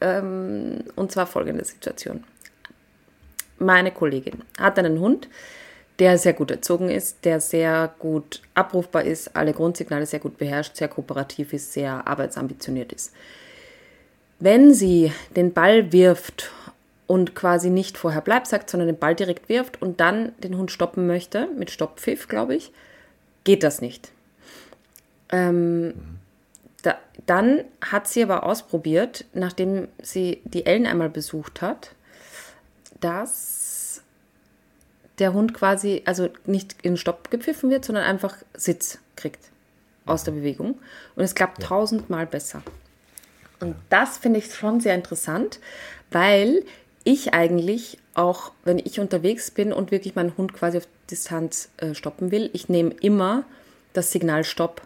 ähm, und zwar folgende Situation. Meine Kollegin hat einen Hund, der sehr gut erzogen ist, der sehr gut abrufbar ist, alle Grundsignale sehr gut beherrscht, sehr kooperativ ist, sehr arbeitsambitioniert ist. Wenn sie den Ball wirft und quasi nicht vorher bleibt sagt, sondern den Ball direkt wirft und dann den Hund stoppen möchte, mit Stopppfiff, glaube ich, geht das nicht. Ähm, da, dann hat sie aber ausprobiert, nachdem sie die Ellen einmal besucht hat, dass der Hund quasi, also nicht in Stopp gepfiffen wird, sondern einfach Sitz kriegt aus der Bewegung. Und es klappt ja. tausendmal besser. Und das finde ich schon sehr interessant, weil ich eigentlich auch, wenn ich unterwegs bin und wirklich meinen Hund quasi auf Distanz äh, stoppen will, ich nehme immer das Signal Stopp.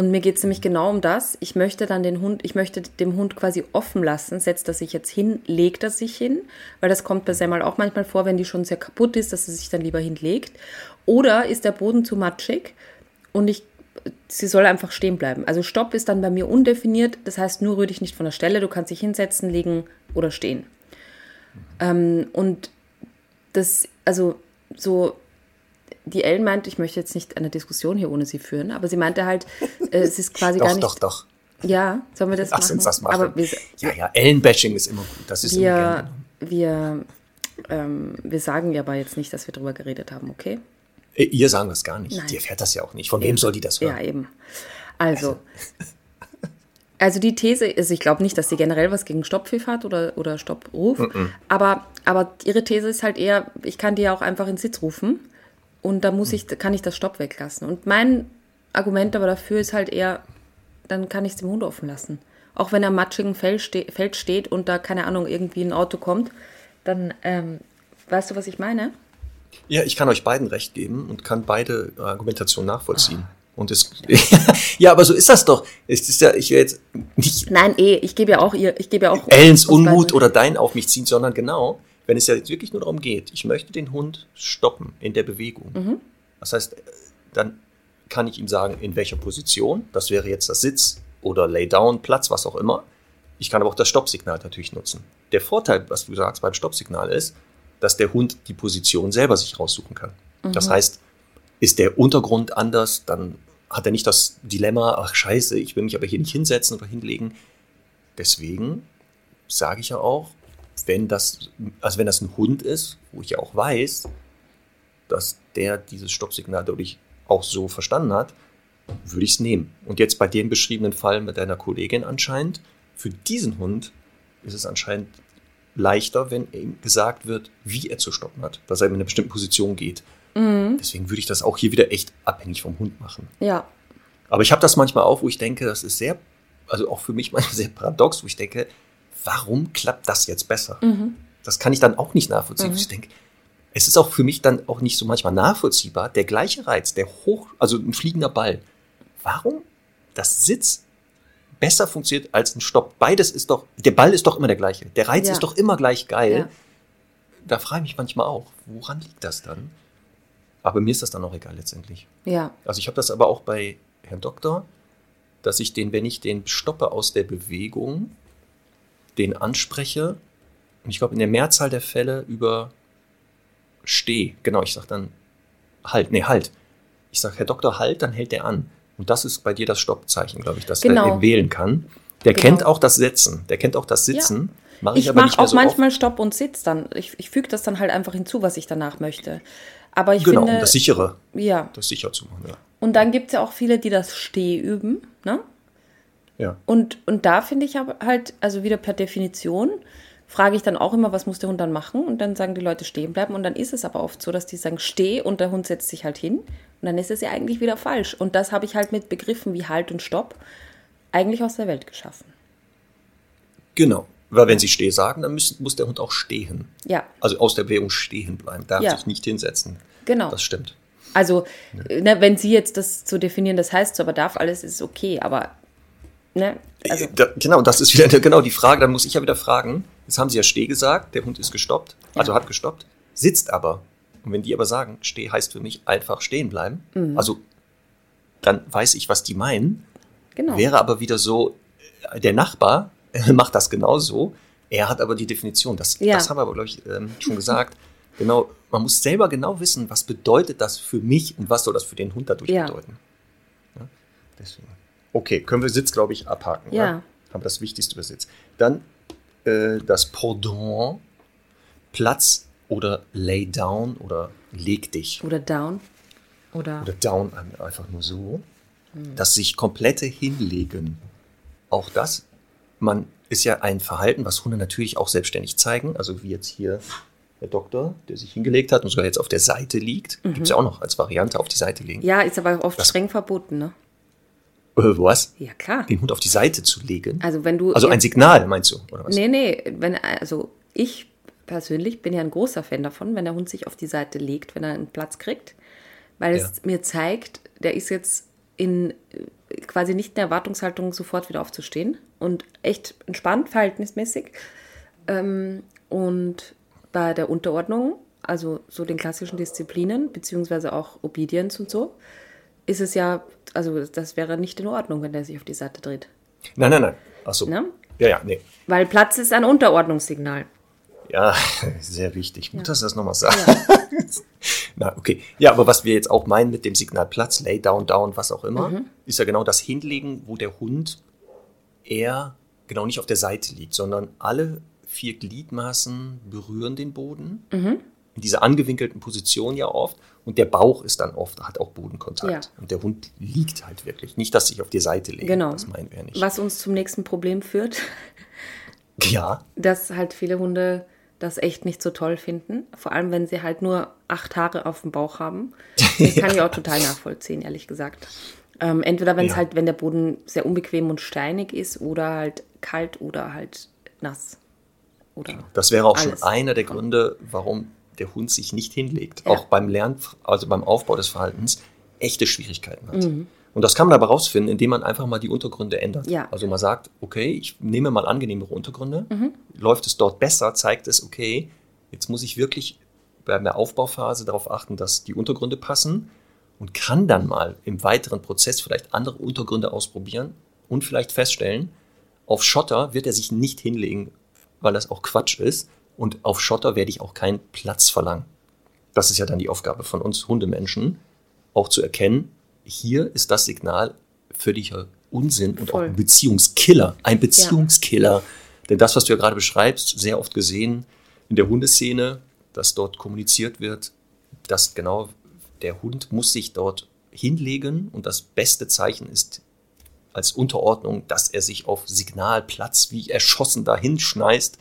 Und mir geht es nämlich genau um das. Ich möchte dann den Hund, ich möchte dem Hund quasi offen lassen. Setzt er sich jetzt hin, legt er sich hin, weil das kommt bei Semmel auch manchmal vor, wenn die schon sehr kaputt ist, dass sie sich dann lieber hinlegt. Oder ist der Boden zu matschig und ich, sie soll einfach stehen bleiben. Also Stopp ist dann bei mir undefiniert. Das heißt, nur rühr dich nicht von der Stelle. Du kannst dich hinsetzen, legen oder stehen. Ähm, und das, also so die Ellen meint, ich möchte jetzt nicht eine Diskussion hier ohne sie führen, aber sie meinte halt, äh, es ist quasi doch, gar nicht. Doch, doch, doch. Ja, sollen wir das Lass machen? uns das machen. Aber wir, ja, ja, Ellenbashing ist immer gut. Das ist wir, immer wir, ähm, wir sagen ja aber jetzt nicht, dass wir darüber geredet haben, okay? Äh, ihr sagen das gar nicht. Nein. Die erfährt das ja auch nicht. Von wem soll die das hören? Ja, eben. Also, also die These ist, ich glaube nicht, dass sie generell was gegen Stopppfiff hat oder, oder Stoppruf, mm -mm. Aber, aber ihre These ist halt eher, ich kann die ja auch einfach in Sitz rufen und da muss ich, kann ich das Stopp weglassen. Und mein Argument aber dafür ist halt eher, dann kann ich es dem Hund offen lassen. Auch wenn er am matschigen Feld, ste Feld steht und da, keine Ahnung, irgendwie ein Auto kommt, dann, ähm, weißt du, was ich meine? Ja, ich kann euch beiden recht geben und kann beide Argumentationen nachvollziehen. Ah. Und es, ja, aber so ist das doch. Es ist ja, ich will jetzt nicht. Nein, eh, ich gebe ja auch ihr, ich gebe ja auch. Ellens Unmut oder dein auf mich ziehen, sondern genau, wenn es ja jetzt wirklich nur darum geht, ich möchte den Hund stoppen in der Bewegung. Mhm. Das heißt, dann kann ich ihm sagen, in welcher Position, das wäre jetzt das Sitz oder Lay Down, Platz, was auch immer. Ich kann aber auch das Stoppsignal natürlich nutzen. Der Vorteil, was du sagst beim Stoppsignal ist, dass der Hund die Position selber sich raussuchen kann. Mhm. Das heißt, ist der Untergrund anders, dann hat er nicht das Dilemma, ach scheiße, ich will mich aber hier nicht hinsetzen oder hinlegen. deswegen sage ich ja auch, wenn das, also wenn das ein Hund ist, wo ich ja auch weiß, dass der dieses Stoppsignal dadurch auch so verstanden hat, würde ich es nehmen. Und jetzt bei dem beschriebenen Fall mit deiner Kollegin anscheinend, für diesen Hund ist es anscheinend leichter, wenn ihm gesagt wird, wie er zu stoppen hat, dass er in eine bestimmte Position geht. Mhm. Deswegen würde ich das auch hier wieder echt abhängig vom Hund machen. Ja. Aber ich habe das manchmal auch, wo ich denke, das ist sehr, also auch für mich manchmal sehr paradox, wo ich denke, warum klappt das jetzt besser? Mhm. Das kann ich dann auch nicht nachvollziehen. Mhm. Ich denke, es ist auch für mich dann auch nicht so manchmal nachvollziehbar, der gleiche Reiz, der hoch, also ein fliegender Ball. Warum das Sitz besser funktioniert als ein Stopp? Beides ist doch, der Ball ist doch immer der gleiche. Der Reiz Ja. ist doch immer gleich geil. Ja. Da frage ich mich manchmal auch, woran liegt das dann? Aber mir ist das dann auch egal letztendlich. Ja. Also ich habe das aber auch bei Herrn Doktor, dass ich den, wenn ich den stoppe aus der Bewegung, den anspreche, und ich glaube in der Mehrzahl der Fälle über steh. Genau, ich sage dann halt, nee, halt. Ich sage, Herr Doktor, halt, dann hält der an. Und das ist bei dir das Stoppzeichen, glaube ich, dass Genau. der wählen kann. Der Genau. kennt auch das Setzen, der kennt auch das Sitzen. Mache ich, Ich aber mache auch so oft. manchmal Stopp und Sitz dann. Ich, ich füge das dann halt einfach hinzu, was ich danach möchte. Aber ich Genau, finde, um das sichere, ja. das sicher zu machen. Ja. Und dann gibt es ja auch viele, die das Steh üben. Ne? Ja. Und, und da finde ich halt, also wieder per Definition, frage ich dann auch immer, was muss der Hund dann machen? Und dann sagen die Leute stehen bleiben. Und dann ist es aber oft so, dass die sagen, steh und der Hund setzt sich halt hin. Und dann ist es ja eigentlich wieder falsch. Und das habe ich halt mit Begriffen wie Halt und Stopp eigentlich aus der Welt geschaffen. Genau. Weil wenn sie steh sagen, dann müssen, muss der Hund auch stehen. Ja, Also aus der Bewegung stehen bleiben, darf Ja. sich nicht hinsetzen. genau. Das stimmt. Also, ne, wenn Sie jetzt das zu definieren, das heißt so, aber darf alles, ist okay. Aber, ne, also, Äh, Da, genau, das ist wieder genau die Frage. Dann muss ich ja wieder fragen. Jetzt haben Sie ja steh gesagt, der Hund ist gestoppt, also Ja. hat gestoppt, sitzt aber. Und wenn die aber sagen, steh heißt für mich einfach stehen bleiben, Mhm. also dann weiß ich, was die meinen. genau. Wäre aber wieder so, äh, der Nachbar macht das genauso. Er hat aber die Definition. Das, Ja. das haben wir aber, glaube ich, ähm, schon gesagt. Genau, man muss selber genau wissen, was bedeutet das für mich und was soll das für den Hund dadurch Ja. bedeuten. Ja, deswegen. Okay, können wir Sitz, glaube ich, abhaken. Ja. Haben wir das Wichtigste über Sitz. Dann äh, das Pendant, Platz oder Lay down oder leg dich Oder down. Oder, oder down ein- einfach nur so, Hm. dass sich komplette hinlegen. Auch das, man ist ja ein Verhalten, was Hunde natürlich auch selbstständig zeigen. Also wie jetzt hier der Doktor, der sich hingelegt hat und sogar jetzt auf der Seite liegt. Gibt es ja auch noch als Variante auf die Seite legen. Mhm. ja, ist aber oft Das- streng verboten, ne? Äh, was? Ja, klar. Den Hund auf die Seite zu legen? Also, wenn du. Also ein Signal, meinst du? Oder was? Nee, nee, wenn, also ich persönlich bin ja ein großer Fan davon, wenn der Hund sich auf die Seite legt, wenn er einen Platz kriegt, weil es Ja. mir zeigt, der ist jetzt in äh, quasi nicht in der Erwartungshaltung, sofort wieder aufzustehen und echt entspannt, verhältnismäßig. Ähm, und bei der Unterordnung, also so den klassischen Disziplinen, beziehungsweise auch Obedience und so, ist es ja, also das wäre nicht in Ordnung, wenn der sich auf die Seite dreht. Nein, nein, nein. Achso. Ne? Ja, ja, nee. Weil Platz ist ein Unterordnungssignal. Ja, sehr wichtig. Gut, dass du das nochmal sagst. Na, okay. Ja, aber was wir jetzt auch meinen mit dem Signal Platz, Lay down, down, was auch immer, Mhm. ist ja genau das Hinlegen, wo der Hund eher genau nicht auf der Seite liegt, sondern alle vier Gliedmaßen berühren den Boden. Mhm. In dieser angewinkelten Position ja oft. Und der Bauch ist dann oft, hat auch Bodenkontakt. Ja. Und der Hund liegt halt wirklich. Nicht, dass sich auf die Seite legt. Genau. Das meinen wir ja nicht. Was uns zum nächsten Problem führt, Ja, dass halt viele Hunde das echt nicht so toll finden. Vor allem, wenn sie halt nur acht Haare auf dem Bauch haben. Das kann ich auch total nachvollziehen, ehrlich gesagt. Ähm, entweder wenn es Ja. halt, wenn der Boden sehr unbequem und steinig ist oder halt kalt oder halt nass. Oder Das wäre auch Alles. schon einer der Gründe, warum der Hund sich nicht hinlegt. Ja. Auch beim Lernen, also beim Aufbau des Verhaltens, echte Schwierigkeiten hat. Mhm. Und das kann man aber rausfinden, indem man einfach mal die Untergründe ändert. Ja. Also man sagt, okay, ich nehme mal angenehmere Untergründe. Mhm. Läuft es dort besser, zeigt es, okay, jetzt muss ich wirklich bei der Aufbauphase darauf achten, dass die Untergründe passen und kann dann mal im weiteren Prozess vielleicht andere Untergründe ausprobieren und vielleicht feststellen, auf Schotter wird er sich nicht hinlegen, weil das auch Quatsch ist. Und auf Schotter werde ich auch keinen Platz verlangen. Das ist ja dann die Aufgabe von uns Hundemenschen, auch zu erkennen, hier ist das Signal völliger Unsinn und Voll. auch ein Beziehungskiller. Ein Beziehungskiller. Denn das, was du ja gerade beschreibst, sehr oft gesehen in der Hundeszene, dass dort kommuniziert wird, dass genau der Hund muss sich dort hinlegen und das beste Zeichen ist als Unterordnung, dass er sich auf Signalplatz wie erschossen dahin schneist.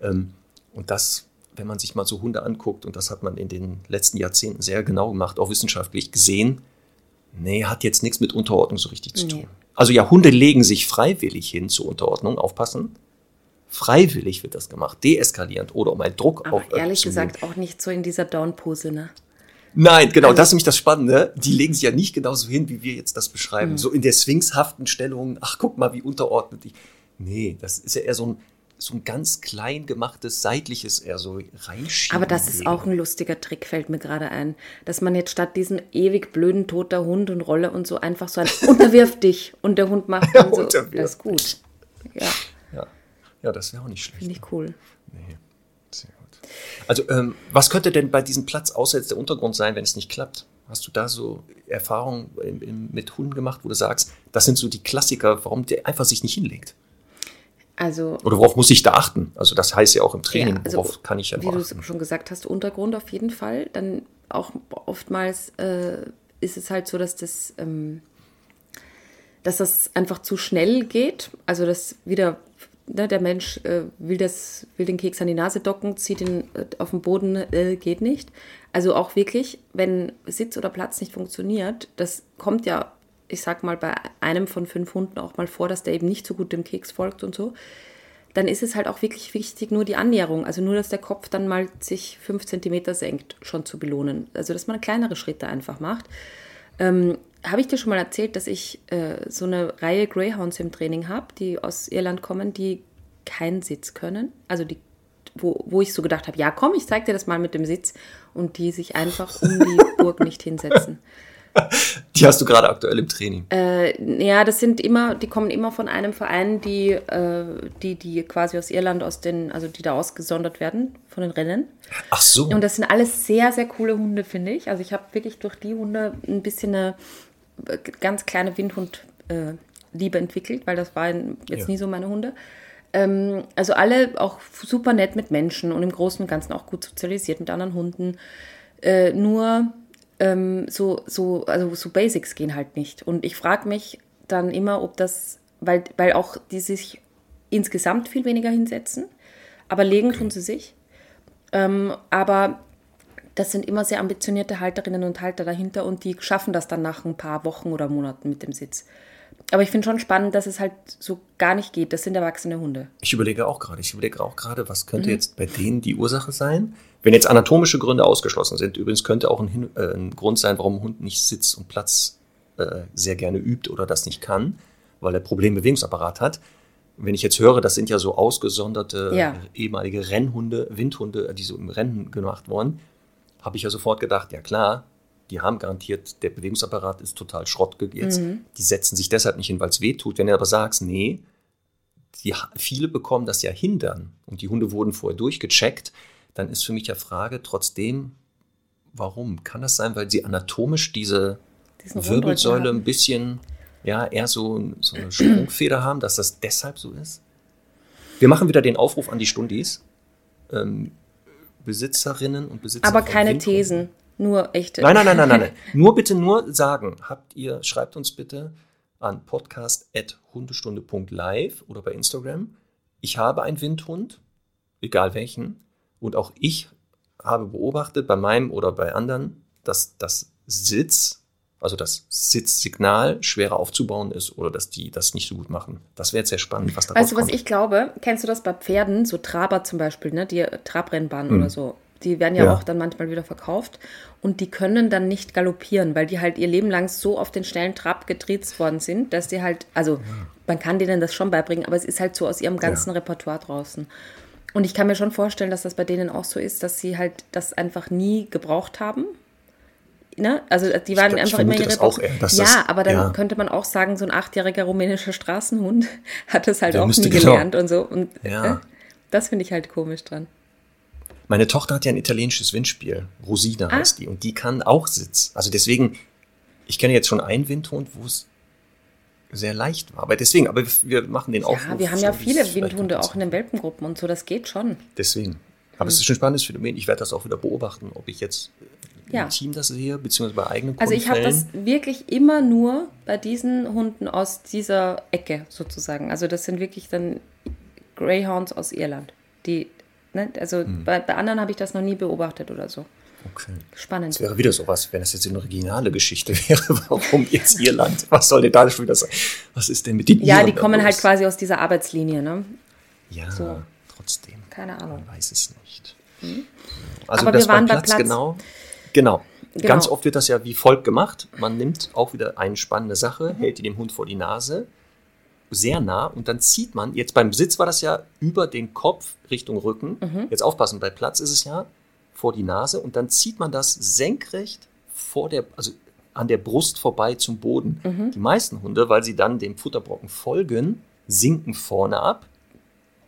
Ähm, und das, wenn man sich mal so Hunde anguckt, und das hat man in den letzten Jahrzehnten sehr genau gemacht, auch wissenschaftlich gesehen, nee, hat jetzt nichts mit Unterordnung so richtig zu Nee. tun. Also ja, Hunde legen sich freiwillig hin zur Unterordnung, aufpassen. Freiwillig wird das gemacht, deeskalierend oder um einen Druck Aber auf ehrlich gesagt auch nicht so in dieser Down-Pose, ne? Nein, genau, Also- das ist nämlich das Spannende. Die legen sich ja nicht genauso hin, wie wir jetzt das beschreiben. Mhm. So in der swingshaften Stellung, ach guck mal, wie unterordnet ich. Nee, das ist ja eher so ein, so ein ganz klein gemachtes, seitliches, eher so reinschieben. Aber das ist auch ein lustiger Trick, fällt mir gerade ein. Dass man jetzt statt diesen ewig blöden toter Hund und Rolle und so einfach so ein unterwirf dich und der Hund macht dann so, das ist gut. Ja, Ja, ja das wäre auch nicht schlecht. finde ich cool. Nee, sehr gut. Also, ähm, was könnte denn bei diesem Platz außer jetzt der Untergrund sein, wenn es nicht klappt? Hast du da so Erfahrungen mit Hunden gemacht, wo du sagst, das sind so die Klassiker, warum der einfach sich nicht hinlegt? Also, Oder worauf muss ich da achten? Also das heißt ja auch im Training, Ja, also, worauf kann ich ja wie du achten? schon gesagt hast, Untergrund auf jeden Fall. Dann auch oftmals äh, ist es halt so, dass das, ähm, dass das einfach zu schnell geht. Also dass wieder ne, der Mensch äh, will das, will den Keks an die Nase docken, zieht ihn äh, auf den Boden, äh, geht nicht. Also auch wirklich, wenn Sitz oder Platz nicht funktioniert, das kommt ja, ich sag mal, bei einem von fünf Hunden auch mal vor, dass der eben nicht so gut dem Keks folgt und so dann ist es halt auch wirklich wichtig, nur die Annäherung, also nur, dass der Kopf dann mal sich fünf Zentimeter senkt, schon zu belohnen. Also, dass man kleinere Schritte einfach macht. Ähm, habe ich dir schon mal erzählt, dass ich äh, so eine Reihe Greyhounds im Training habe, die aus Irland kommen, die keinen Sitz können? Also, die, wo, wo ich so gedacht habe, ja, komm, ich zeig dir das mal mit dem Sitz und die sich einfach um die Burg nicht hinsetzen. Die hast du gerade aktuell im Training. Äh, ja, das sind immer, die kommen immer von einem Verein, die, äh, die, die quasi aus Irland, aus den, also die da ausgesondert werden von den Rennen. Ach so. Und das sind alles sehr, sehr coole Hunde, finde ich. Also ich habe wirklich durch die Hunde ein bisschen eine äh, ganz kleine Windhund-Liebe entwickelt, weil das waren jetzt Ja. nie so meine Hunde. Ähm, also alle auch super nett mit Menschen und im Großen und Ganzen auch gut sozialisiert mit anderen Hunden. Äh, nur ähm, so, so, also so Basics gehen halt nicht. Und ich frage mich dann immer, ob das, weil, weil auch die sich insgesamt viel weniger hinsetzen, aber legen tun sie sich. Ähm, aber das sind immer sehr ambitionierte Halterinnen und Halter dahinter und die schaffen das dann nach ein paar Wochen oder Monaten mit dem Sitz. Aber ich finde schon spannend, dass es halt so gar nicht geht. Das sind erwachsene Hunde. Ich überlege auch gerade, ich überlege auch gerade, was Mhm. könnte jetzt bei denen die Ursache sein? Wenn jetzt anatomische Gründe ausgeschlossen sind, übrigens könnte auch ein, Hin äh, ein Grund sein, warum ein Hund nicht Sitz und Platz äh, sehr gerne übt oder das nicht kann, weil er Problembewegungsapparat hat. Wenn ich jetzt höre, das sind ja so ausgesonderte Ja. ehemalige Rennhunde, Windhunde, die so im Rennen gemacht wurden, habe ich ja sofort gedacht, ja klar, die haben garantiert, der Bewegungsapparat ist total Schrott jetzt. Mhm. Die setzen sich deshalb nicht hin, weil es weh tut. Wenn du aber sagst, nee, die, viele bekommen das ja hindern und die Hunde wurden vorher durchgecheckt, dann ist für mich ja Frage trotzdem, warum? Kann das sein, weil sie anatomisch diese Diesen Wirbelsäule ein bisschen, ja, eher so, so eine Sprungfeder haben, dass das deshalb so ist? Wir machen wieder den Aufruf an die Stundis, ähm, Besitzerinnen und Besitzer. Aber keine. Thesen, nur echte. Nein, nein, nein, nein, nein, nein. Nur bitte nur sagen, habt ihr, schreibt uns bitte an podcast.hundestunde.live oder bei Instagram. Ich habe einen Windhund, egal welchen, und auch ich habe beobachtet bei meinem oder bei anderen, dass das Sitz, also das Sitzsignal schwerer aufzubauen ist oder dass die das nicht so gut machen. Das wäre jetzt sehr spannend, was da Weißt du, was rauskommt. ich glaube? Kennst du das bei Pferden? So Traber zum Beispiel, ne? Die Trabrennbahnen oder so. Die werden ja. Ja. auch dann manchmal wieder verkauft. Und die können dann nicht galoppieren, weil die halt ihr Leben lang so auf den schnellen Trab getriezt worden sind, dass die halt, also man kann denen das schon beibringen, aber es ist halt so aus ihrem ganzen Repertoire draußen. Und ich kann mir schon vorstellen, dass das bei denen auch so ist, dass sie halt das einfach nie gebraucht haben. Ne? Also die waren ich einfach immer vermute ihre das auch eher, dass Ja, das- aber dann ja. könnte man auch sagen, so ein achtjähriger rumänischer Straßenhund hat das halt Der auch nie genau- gelernt und so. Und Ja. äh, das finde ich halt komisch dran. Meine Tochter hat ja ein italienisches Windspiel. Rosina Ah. heißt die. Und die kann auch Sitz. Also deswegen, ich kenne jetzt schon einen Windhund, wo es sehr leicht war. Aber deswegen, aber wir machen den Aufruf. Ja, wir haben ja so, viele das vielleicht Windhunde auch in den Welpengruppen und so, das geht schon. Deswegen. Aber es ist ein spannendes Phänomen. Ich werde das auch wieder beobachten, ob ich jetzt Ja. im Team das sehe, beziehungsweise bei eigenen Also ich habe das wirklich immer nur bei diesen Hunden aus dieser Ecke sozusagen. Also das sind wirklich dann Greyhounds aus Irland. Die, ne, also Hm. bei, bei anderen habe ich das noch nie beobachtet oder so. Okay. Spannend. Das wäre wieder sowas, wenn das jetzt eine originale Geschichte wäre. Warum jetzt Irland? Was soll denn da schon wieder sein? Was ist denn mit den Ja, Iren die kommen halt quasi aus dieser Arbeitslinie, ne? Ja, so. trotzdem. Keine Ahnung. Man weiß es nicht. Also Aber das wir waren beim bei Platz, Platz. genau. Genau. Genau. Ganz oft wird das ja wie folgt gemacht. Man nimmt auch wieder eine spannende Sache, hält die dem Hund vor die Nase, sehr nah und dann zieht man, jetzt beim Sitz war das ja über den Kopf Richtung Rücken. Jetzt aufpassen, bei Platz ist es ja vor die Nase und dann zieht man das senkrecht vor der, also an der Brust vorbei zum Boden. Die meisten Hunde, weil sie dann dem Futterbrocken folgen, sinken vorne ab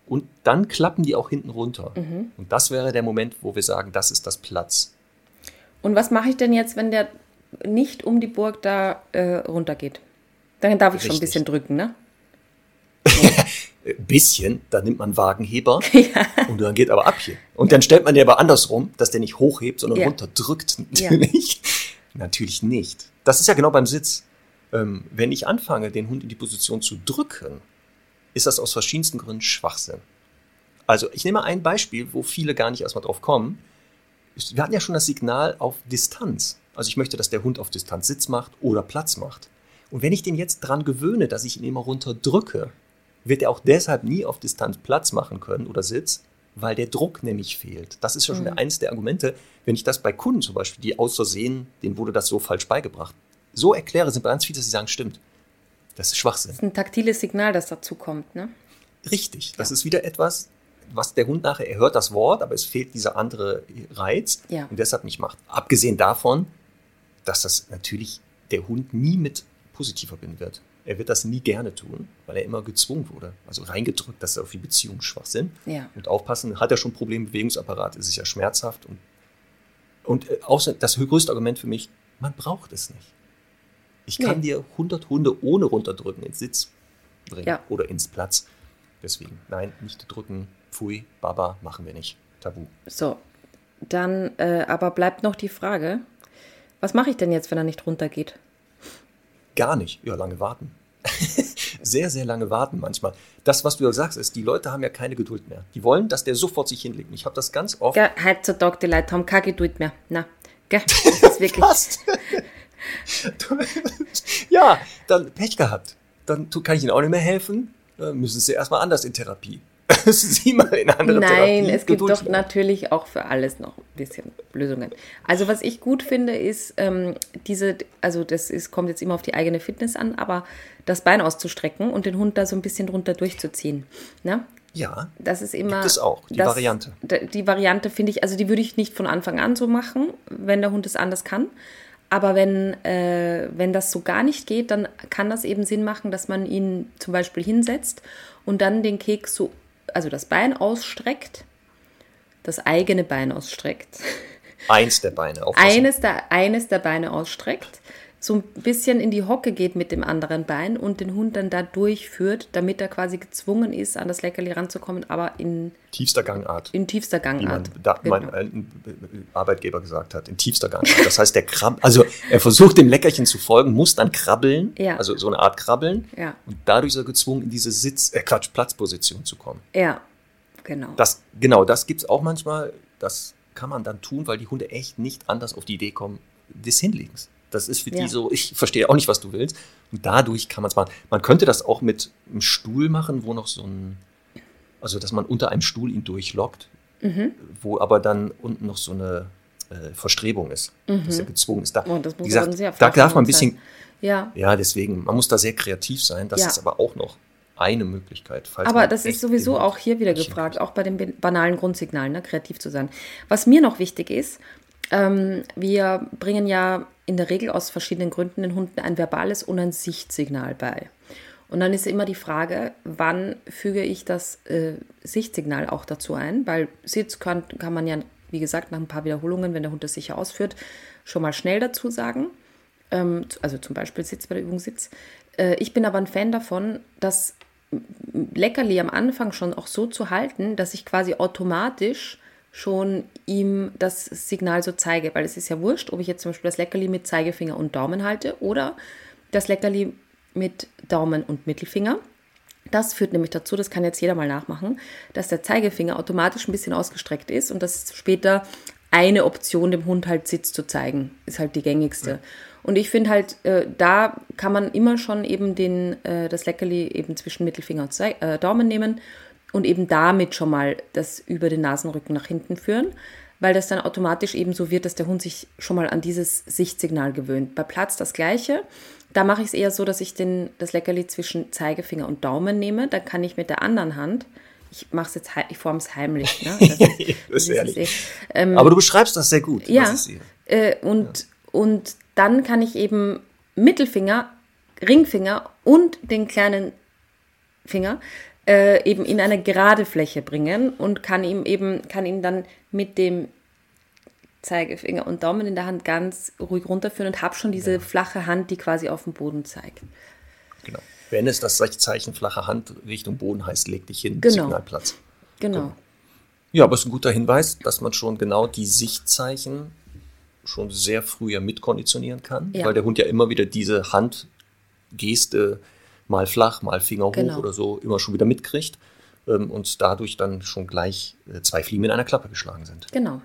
und dann klappen die auch hinten runter. Und das wäre der Moment, wo wir sagen, das ist das Platz. Und was mache ich denn jetzt, wenn der nicht um die Burg da äh, runtergeht? Dann darf ich schon ein Richtig. bisschen drücken, ne? Bisschen, dann nimmt man Wagenheber und dann geht aber ab hier. Und dann stellt man den aber andersrum, dass der nicht hochhebt, sondern Ja. runterdrückt. Ja. Natürlich. Natürlich nicht. Das ist ja genau beim Sitz. Ähm, wenn ich anfange, den Hund in die Position zu drücken, ist das aus verschiedensten Gründen Schwachsinn. Also ich nehme ein Beispiel, wo viele gar nicht erstmal drauf kommen. Wir hatten ja schon das Signal auf Distanz. Also ich möchte, dass der Hund auf Distanz Sitz macht oder Platz macht. Und wenn ich den jetzt dran gewöhne, dass ich ihn immer runterdrücke, wird er auch deshalb nie auf Distanz Platz machen können oder Sitz, weil der Druck nämlich fehlt. Das ist ja schon eines der Argumente, wenn ich das bei Kunden zum Beispiel, die aus Versehen, denen wurde das so falsch beigebracht, so erkläre, sind bei ganz viele, dass sie sagen, stimmt. Das ist Schwachsinn. Das ist ein taktiles Signal, das dazu kommt, ne? Richtig. Das ist wieder etwas, was der Hund nachher, er hört das Wort, aber es fehlt dieser andere Reiz Ja. und deshalb nicht macht. Abgesehen davon, dass das natürlich der Hund nie mit positiv verbinden wird. Er wird das nie gerne tun, weil er immer gezwungen wurde. Also reingedrückt, das ist auch wie Beziehungsschwachsinn. Ja. Und aufpassen, hat er schon Probleme im Bewegungsapparat, ist es ja schmerzhaft. Und, und äh, außer, das größte Argument für mich, man braucht es nicht. Ich kann Nee. dir 100 Hunde ohne runterdrücken ins Sitz bringen Ja. oder ins Platz. Deswegen, nein, nicht drücken, pfui, baba, machen wir nicht. Tabu. So, dann äh, aber bleibt noch die Frage, was mache ich denn jetzt, wenn er nicht runtergeht? Gar nicht. Ja, lange warten. sehr, sehr lange warten manchmal. Das, was du ja sagst, ist, die Leute haben ja keine Geduld mehr. Die wollen, dass der sofort sich hinlegt. Ich habe das ganz oft. Gell, heutzutage die Leute haben keine Geduld mehr. Na, gell? Das ist wirklich. Fast. ja, dann Pech gehabt. Dann kann ich Ihnen auch nicht mehr helfen. Dann müssen Sie erstmal anders in Therapie. Sie mal in andere Therapie. Nein, es gibt doch lernen. natürlich auch für alles noch ein bisschen Lösungen. Also was ich gut finde, ist ähm, diese, also das ist, kommt jetzt immer auf die eigene Fitness an, aber das Bein auszustrecken und den Hund da so ein bisschen drunter durchzuziehen. Ne? Ja, Das ist immer. Gibt es auch, die das, Variante. Die Variante finde ich, also die würde ich nicht von Anfang an so machen, wenn der Hund es anders kann. Aber wenn, äh, wenn das so gar nicht geht, dann kann das eben Sinn machen, dass man ihn zum Beispiel hinsetzt und dann den Keks so, also das Bein ausstreckt, das eigene Bein ausstreckt, eins der Beine. Aufpassen. eines der, eines der Beine ausstreckt, so ein bisschen in die Hocke geht mit dem anderen Bein und den Hund dann da durchführt, damit er quasi gezwungen ist, an das Leckerli ranzukommen, aber in, Tiefster Gangart. in tiefster wie Gangart. da, Genau. mein äh, Arbeitgeber gesagt hat, in tiefster Gangart. Das heißt, der Krab, also er versucht dem Leckerchen zu folgen, muss dann krabbeln, Ja. also so eine Art Krabbeln. Ja. Und dadurch ist er gezwungen, in diese Sitz, äh Quatsch, Platzposition zu kommen. Ja, genau. Das, genau, das gibt es auch manchmal. Das kann man dann tun, weil die Hunde echt nicht anders auf die Idee kommen des Hinlegens. Das ist für Ja. die so, ich verstehe auch nicht, was du willst. Und dadurch kann man es machen. Man könnte das auch mit einem Stuhl machen, wo noch so ein, also dass man unter einem Stuhl ihn durchlockt, Mhm. wo aber dann unten noch so eine äh, Verstrebung ist, dass er gezwungen ist. Da, Oh, das muss gesagt, sehr da darf man ein bisschen, Ja, ja, deswegen, man muss da sehr kreativ sein. Das Ja. ist aber auch noch eine Möglichkeit. Aber das ist sowieso auch hier wieder gefragt, auch bei den banalen Grundsignalen, ne, kreativ zu sein. Was mir noch wichtig ist, ähm, wir bringen ja in der Regel aus verschiedenen Gründen den Hunden ein verbales und ein Sichtsignal bei. Und dann ist immer die Frage, wann füge ich das äh, Sichtsignal auch dazu ein? Weil Sitz kann, kann man ja, wie gesagt, nach ein paar Wiederholungen, wenn der Hund das sicher ausführt, schon mal schnell dazu sagen. ähm, also zum Beispiel Sitz bei der Übung Sitz. Äh, ich bin aber ein Fan davon, das Leckerli am Anfang schon auch so zu halten, dass ich quasi automatisch schon ihm das Signal so zeige, weil es ist ja wurscht, ob ich jetzt zum Beispiel das Leckerli mit Zeigefinger und Daumen halte oder das Leckerli mit Daumen und Mittelfinger. Das führt nämlich dazu, das kann jetzt jeder mal nachmachen, dass der Zeigefinger automatisch ein bisschen ausgestreckt ist und dass später eine Option dem Hund halt Sitz zu zeigen, ist halt die gängigste. Ja. Und ich finde halt, äh, da kann man immer schon eben den, äh, das Leckerli eben zwischen Mittelfinger und Zei äh, Daumen nehmen und eben damit schon mal das über den Nasenrücken nach hinten führen, weil das dann automatisch eben so wird, dass der Hund sich schon mal an dieses Sichtsignal gewöhnt. Bei Platz das gleiche. Da mache ich es eher so, dass ich den, das Leckerli zwischen Zeigefinger und Daumen nehme. Dann kann ich mit der anderen Hand ich mache es jetzt, ich forme es heimlich. Ne? Das ist, das ist ehrlich. Eh, ähm, Aber du beschreibst das sehr gut. Ja. Äh, und, ja. und dann kann ich eben Mittelfinger, Ringfinger und den kleinen Finger äh, eben in eine gerade Fläche bringen und kann ihm eben, kann ihn dann mit dem Zeigefinger und Daumen in der Hand ganz ruhig runterführen und habe schon diese ja. flache Hand, die quasi auf dem Boden zeigt. Genau. Wenn es das Zeichen flache Hand Richtung Boden heißt, leg dich hin, genau. Signalplatz. Genau. genau. Ja, aber es ist ein guter Hinweis, dass man schon genau die Sichtzeichen schon sehr früh ja mitkonditionieren kann, ja. weil der Hund ja immer wieder diese Handgeste mal flach, mal Finger hoch genau. oder so immer schon wieder mitkriegt ähm, und dadurch dann schon gleich äh, zwei Fliegen in einer Klappe geschlagen sind. Genau.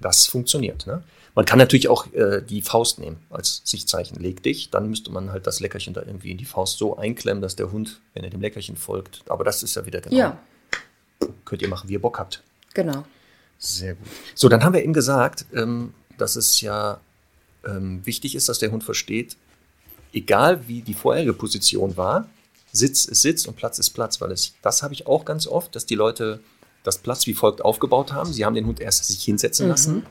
Das funktioniert. Ne? Man kann natürlich auch äh, die Faust nehmen als Sichtzeichen. Leg dich, dann müsste man halt das Leckerchen da irgendwie in die Faust so einklemmen, dass der Hund, wenn er dem Leckerchen folgt, aber das ist ja wieder genau. Ja. Könnt ihr machen, wie ihr Bock habt. Genau. Sehr gut. So, dann haben wir eben gesagt, ähm, dass es ja ähm, wichtig ist, dass der Hund versteht, egal wie die vorherige Position war, Sitz ist Sitz und Platz ist Platz, weil es, das habe ich auch ganz oft, dass die Leute das Platz wie folgt aufgebaut haben. Sie haben den Hund erst sich hinsetzen mhm. lassen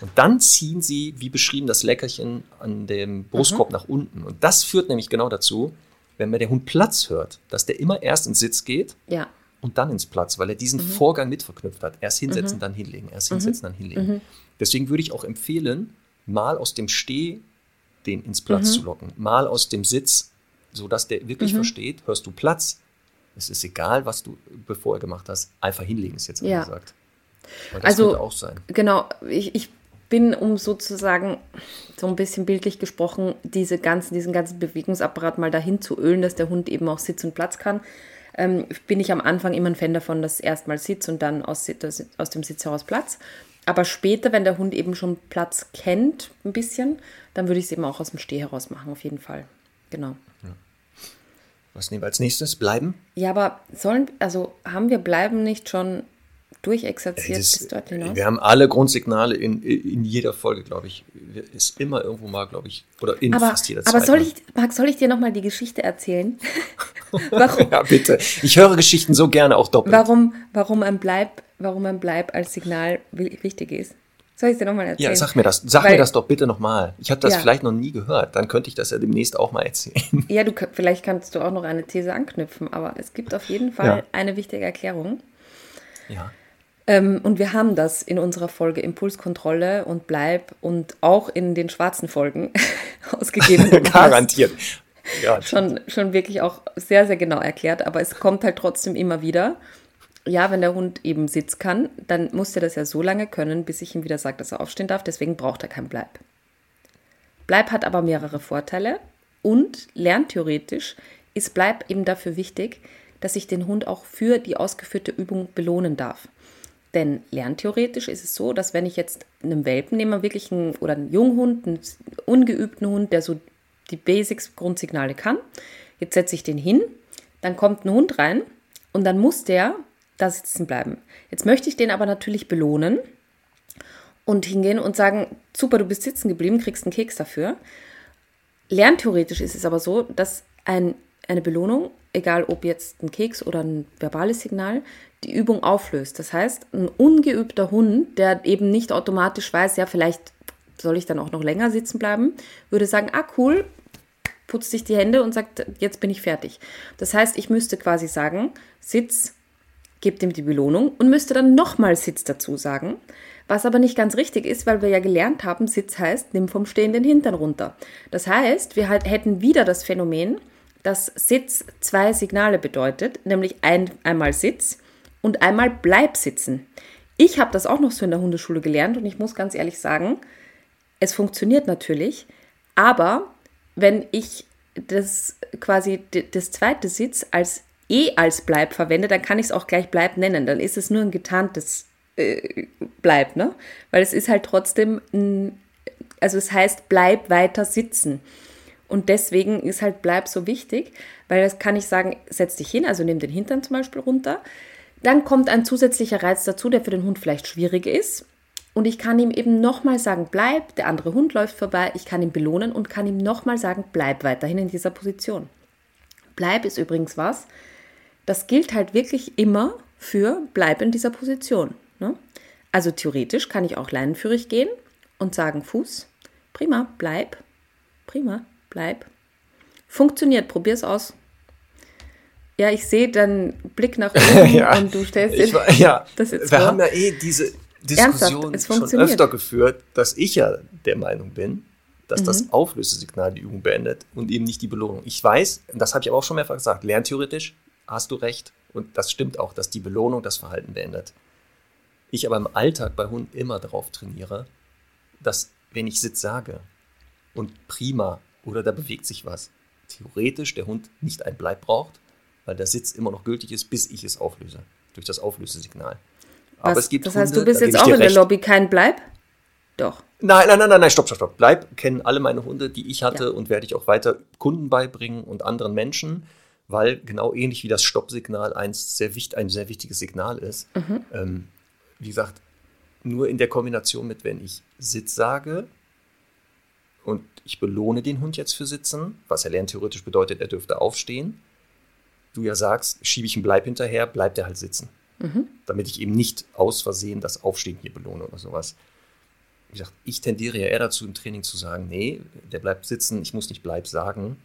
und dann ziehen sie, wie beschrieben, das Leckerchen an dem Brustkorb mhm. nach unten. Und das führt nämlich genau dazu, wenn mir der Hund Platz hört, dass der immer erst ins Sitz geht ja. und dann ins Platz, weil er diesen mhm. Vorgang mit verknüpft hat. Erst hinsetzen, mhm. dann hinlegen, erst hinsetzen, dann hinlegen. Mhm. Deswegen würde ich auch empfehlen, mal aus dem Steh den ins Platz mhm. zu locken, mal aus dem Sitz, sodass der wirklich mhm. versteht, hörst du Platz, es ist egal, was du bevor gemacht hast, einfach hinlegen ist jetzt ja. gesagt. also, auch sein. Genau, ich, ich bin, um sozusagen so ein bisschen bildlich gesprochen, diese ganzen, diesen ganzen Bewegungsapparat mal dahin zu ölen, dass der Hund eben auch Sitz und Platz kann, ähm, bin ich am Anfang immer ein Fan davon, dass erstmal Sitz und dann aus, aus dem Sitz heraus Platz. Aber später, wenn der Hund eben schon Platz kennt, ein bisschen, dann würde ich es eben auch aus dem Steh heraus machen, auf jeden Fall. Genau. Ja. Was nehmen wir als nächstes? Bleiben? Ja, aber sollen, also haben wir Bleiben nicht schon durchexerziert das, bis dort hinaus? Wir haben alle Grundsignale in, in jeder Folge, glaube ich. Ist immer irgendwo mal, glaube ich, oder in aber, fast jeder Zeit. Aber soll ich, Marc, soll ich dir nochmal die Geschichte erzählen? warum? ja, bitte. Ich höre Geschichten so gerne auch doppelt. Warum, warum ein Bleib warum ein Bleib als Signal wichtig ist. Soll ich es dir nochmal erzählen? Ja, sag mir das. Sag Weil, mir das doch bitte nochmal. Ich habe das ja. vielleicht noch nie gehört. Dann könnte ich das ja demnächst auch mal erzählen. Ja, du, vielleicht kannst du auch noch eine These anknüpfen, aber es gibt auf jeden Fall ja. eine wichtige Erklärung. Ja. Ähm, und wir haben das in unserer Folge Impulskontrolle und Bleib und auch in den schwarzen Folgen ausgegeben. Garantiert. Ja, schon, schon wirklich auch sehr, sehr genau erklärt, aber es kommt halt trotzdem immer wieder ja, wenn der Hund eben Sitz kann, dann muss er das ja so lange können, bis ich ihm wieder sage, dass er aufstehen darf. Deswegen braucht er kein Bleib. Bleib hat aber mehrere Vorteile und lerntheoretisch ist Bleib eben dafür wichtig, dass ich den Hund auch für die ausgeführte Übung belohnen darf. Denn lerntheoretisch ist es so, dass wenn ich jetzt einen Welpen nehme, wirklich einen, oder einen Junghund, einen ungeübten Hund, der so die Basics, Grundsignale kann, jetzt setze ich den hin, dann kommt ein Hund rein und dann muss der da sitzen bleiben. Jetzt möchte ich den aber natürlich belohnen und hingehen und sagen, super, du bist sitzen geblieben, kriegst einen Keks dafür. Lerntheoretisch ist es aber so, dass ein, eine Belohnung, egal ob jetzt ein Keks oder ein verbales Signal, die Übung auflöst. Das heißt, ein ungeübter Hund, der eben nicht automatisch weiß, ja, vielleicht soll ich dann auch noch länger sitzen bleiben, würde sagen, ah cool, putzt sich die Hände und sagt, jetzt bin ich fertig. Das heißt, ich müsste quasi sagen, Sitz, gebt ihm die Belohnung und müsste dann nochmal Sitz dazu sagen, Was aber nicht ganz richtig ist, weil wir ja gelernt haben, Sitz heißt, nimm vom stehenden Hintern runter. Das heißt, wir halt hätten wieder das Phänomen, dass Sitz zwei Signale bedeutet, nämlich ein, einmal Sitz und einmal bleib sitzen. Ich habe das auch noch so in der Hundeschule gelernt und ich muss ganz ehrlich sagen, es funktioniert natürlich, aber wenn ich das quasi das zweite Sitz als eh als Bleib verwende, dann kann ich es auch gleich Bleib nennen. Dann ist es nur ein getarntes äh, Bleib, ne? Weil es ist halt trotzdem, ein, also es heißt Bleib weiter sitzen. Und deswegen ist halt Bleib so wichtig, weil das kann ich sagen, setz dich hin, also nimm den Hintern zum Beispiel runter. Dann kommt ein zusätzlicher Reiz dazu, der für den Hund vielleicht schwierig ist. Und ich kann ihm eben nochmal sagen, bleib, der andere Hund läuft vorbei, ich kann ihn belohnen und kann ihm nochmal sagen, bleib weiterhin in dieser Position. Bleib ist übrigens was, das gilt halt wirklich immer für bleib in dieser Position. Ne? Also theoretisch kann ich auch leinenführig gehen und sagen, Fuß, prima, bleib, prima, bleib. Funktioniert, probier's aus. Ja, ich sehe deinen Blick nach oben ja, und du stellst ich, ja, das jetzt Wir vor. haben ja eh diese Diskussion schon öfter geführt, dass ich ja der Meinung bin, dass mhm. das Auflösesignal die Übung beendet und eben nicht die Belohnung. Ich weiß, das habe ich aber auch schon mehrfach gesagt, lerntheoretisch hast du recht. Und das stimmt auch, dass die Belohnung das Verhalten beendet. Ich aber im Alltag bei Hunden immer darauf trainiere, dass, wenn ich Sitz sage und prima oder da bewegt sich was, theoretisch der Hund nicht ein Bleib braucht, weil der Sitz immer noch gültig ist, bis ich es auflöse, durch das Auflösesignal. Aber was, es gibt das heißt, Hunde, du bist jetzt auch in der. Lobby kein Bleib? Doch. Nein, nein, nein, nein, stopp, stopp, stopp. Bleib kennen alle meine Hunde, die ich hatte ja. und werde ich auch weiter Kunden beibringen und anderen Menschen weil genau ähnlich wie das Stoppsignal ein sehr, ein sehr wichtiges Signal ist. Mhm. Ähm, wie gesagt, nur in der Kombination mit, wenn ich Sitz sage und ich belohne den Hund jetzt für Sitzen, was er lernt theoretisch bedeutet, er dürfte aufstehen. Du ja sagst, schiebe ich einen Bleib hinterher, bleibt er halt sitzen. Mhm. Damit ich eben nicht aus Versehen das Aufstehen hier belohne oder sowas. Wie gesagt, ich tendiere ja eher dazu, im Training zu sagen, nee, der bleibt sitzen, ich muss nicht Bleib sagen,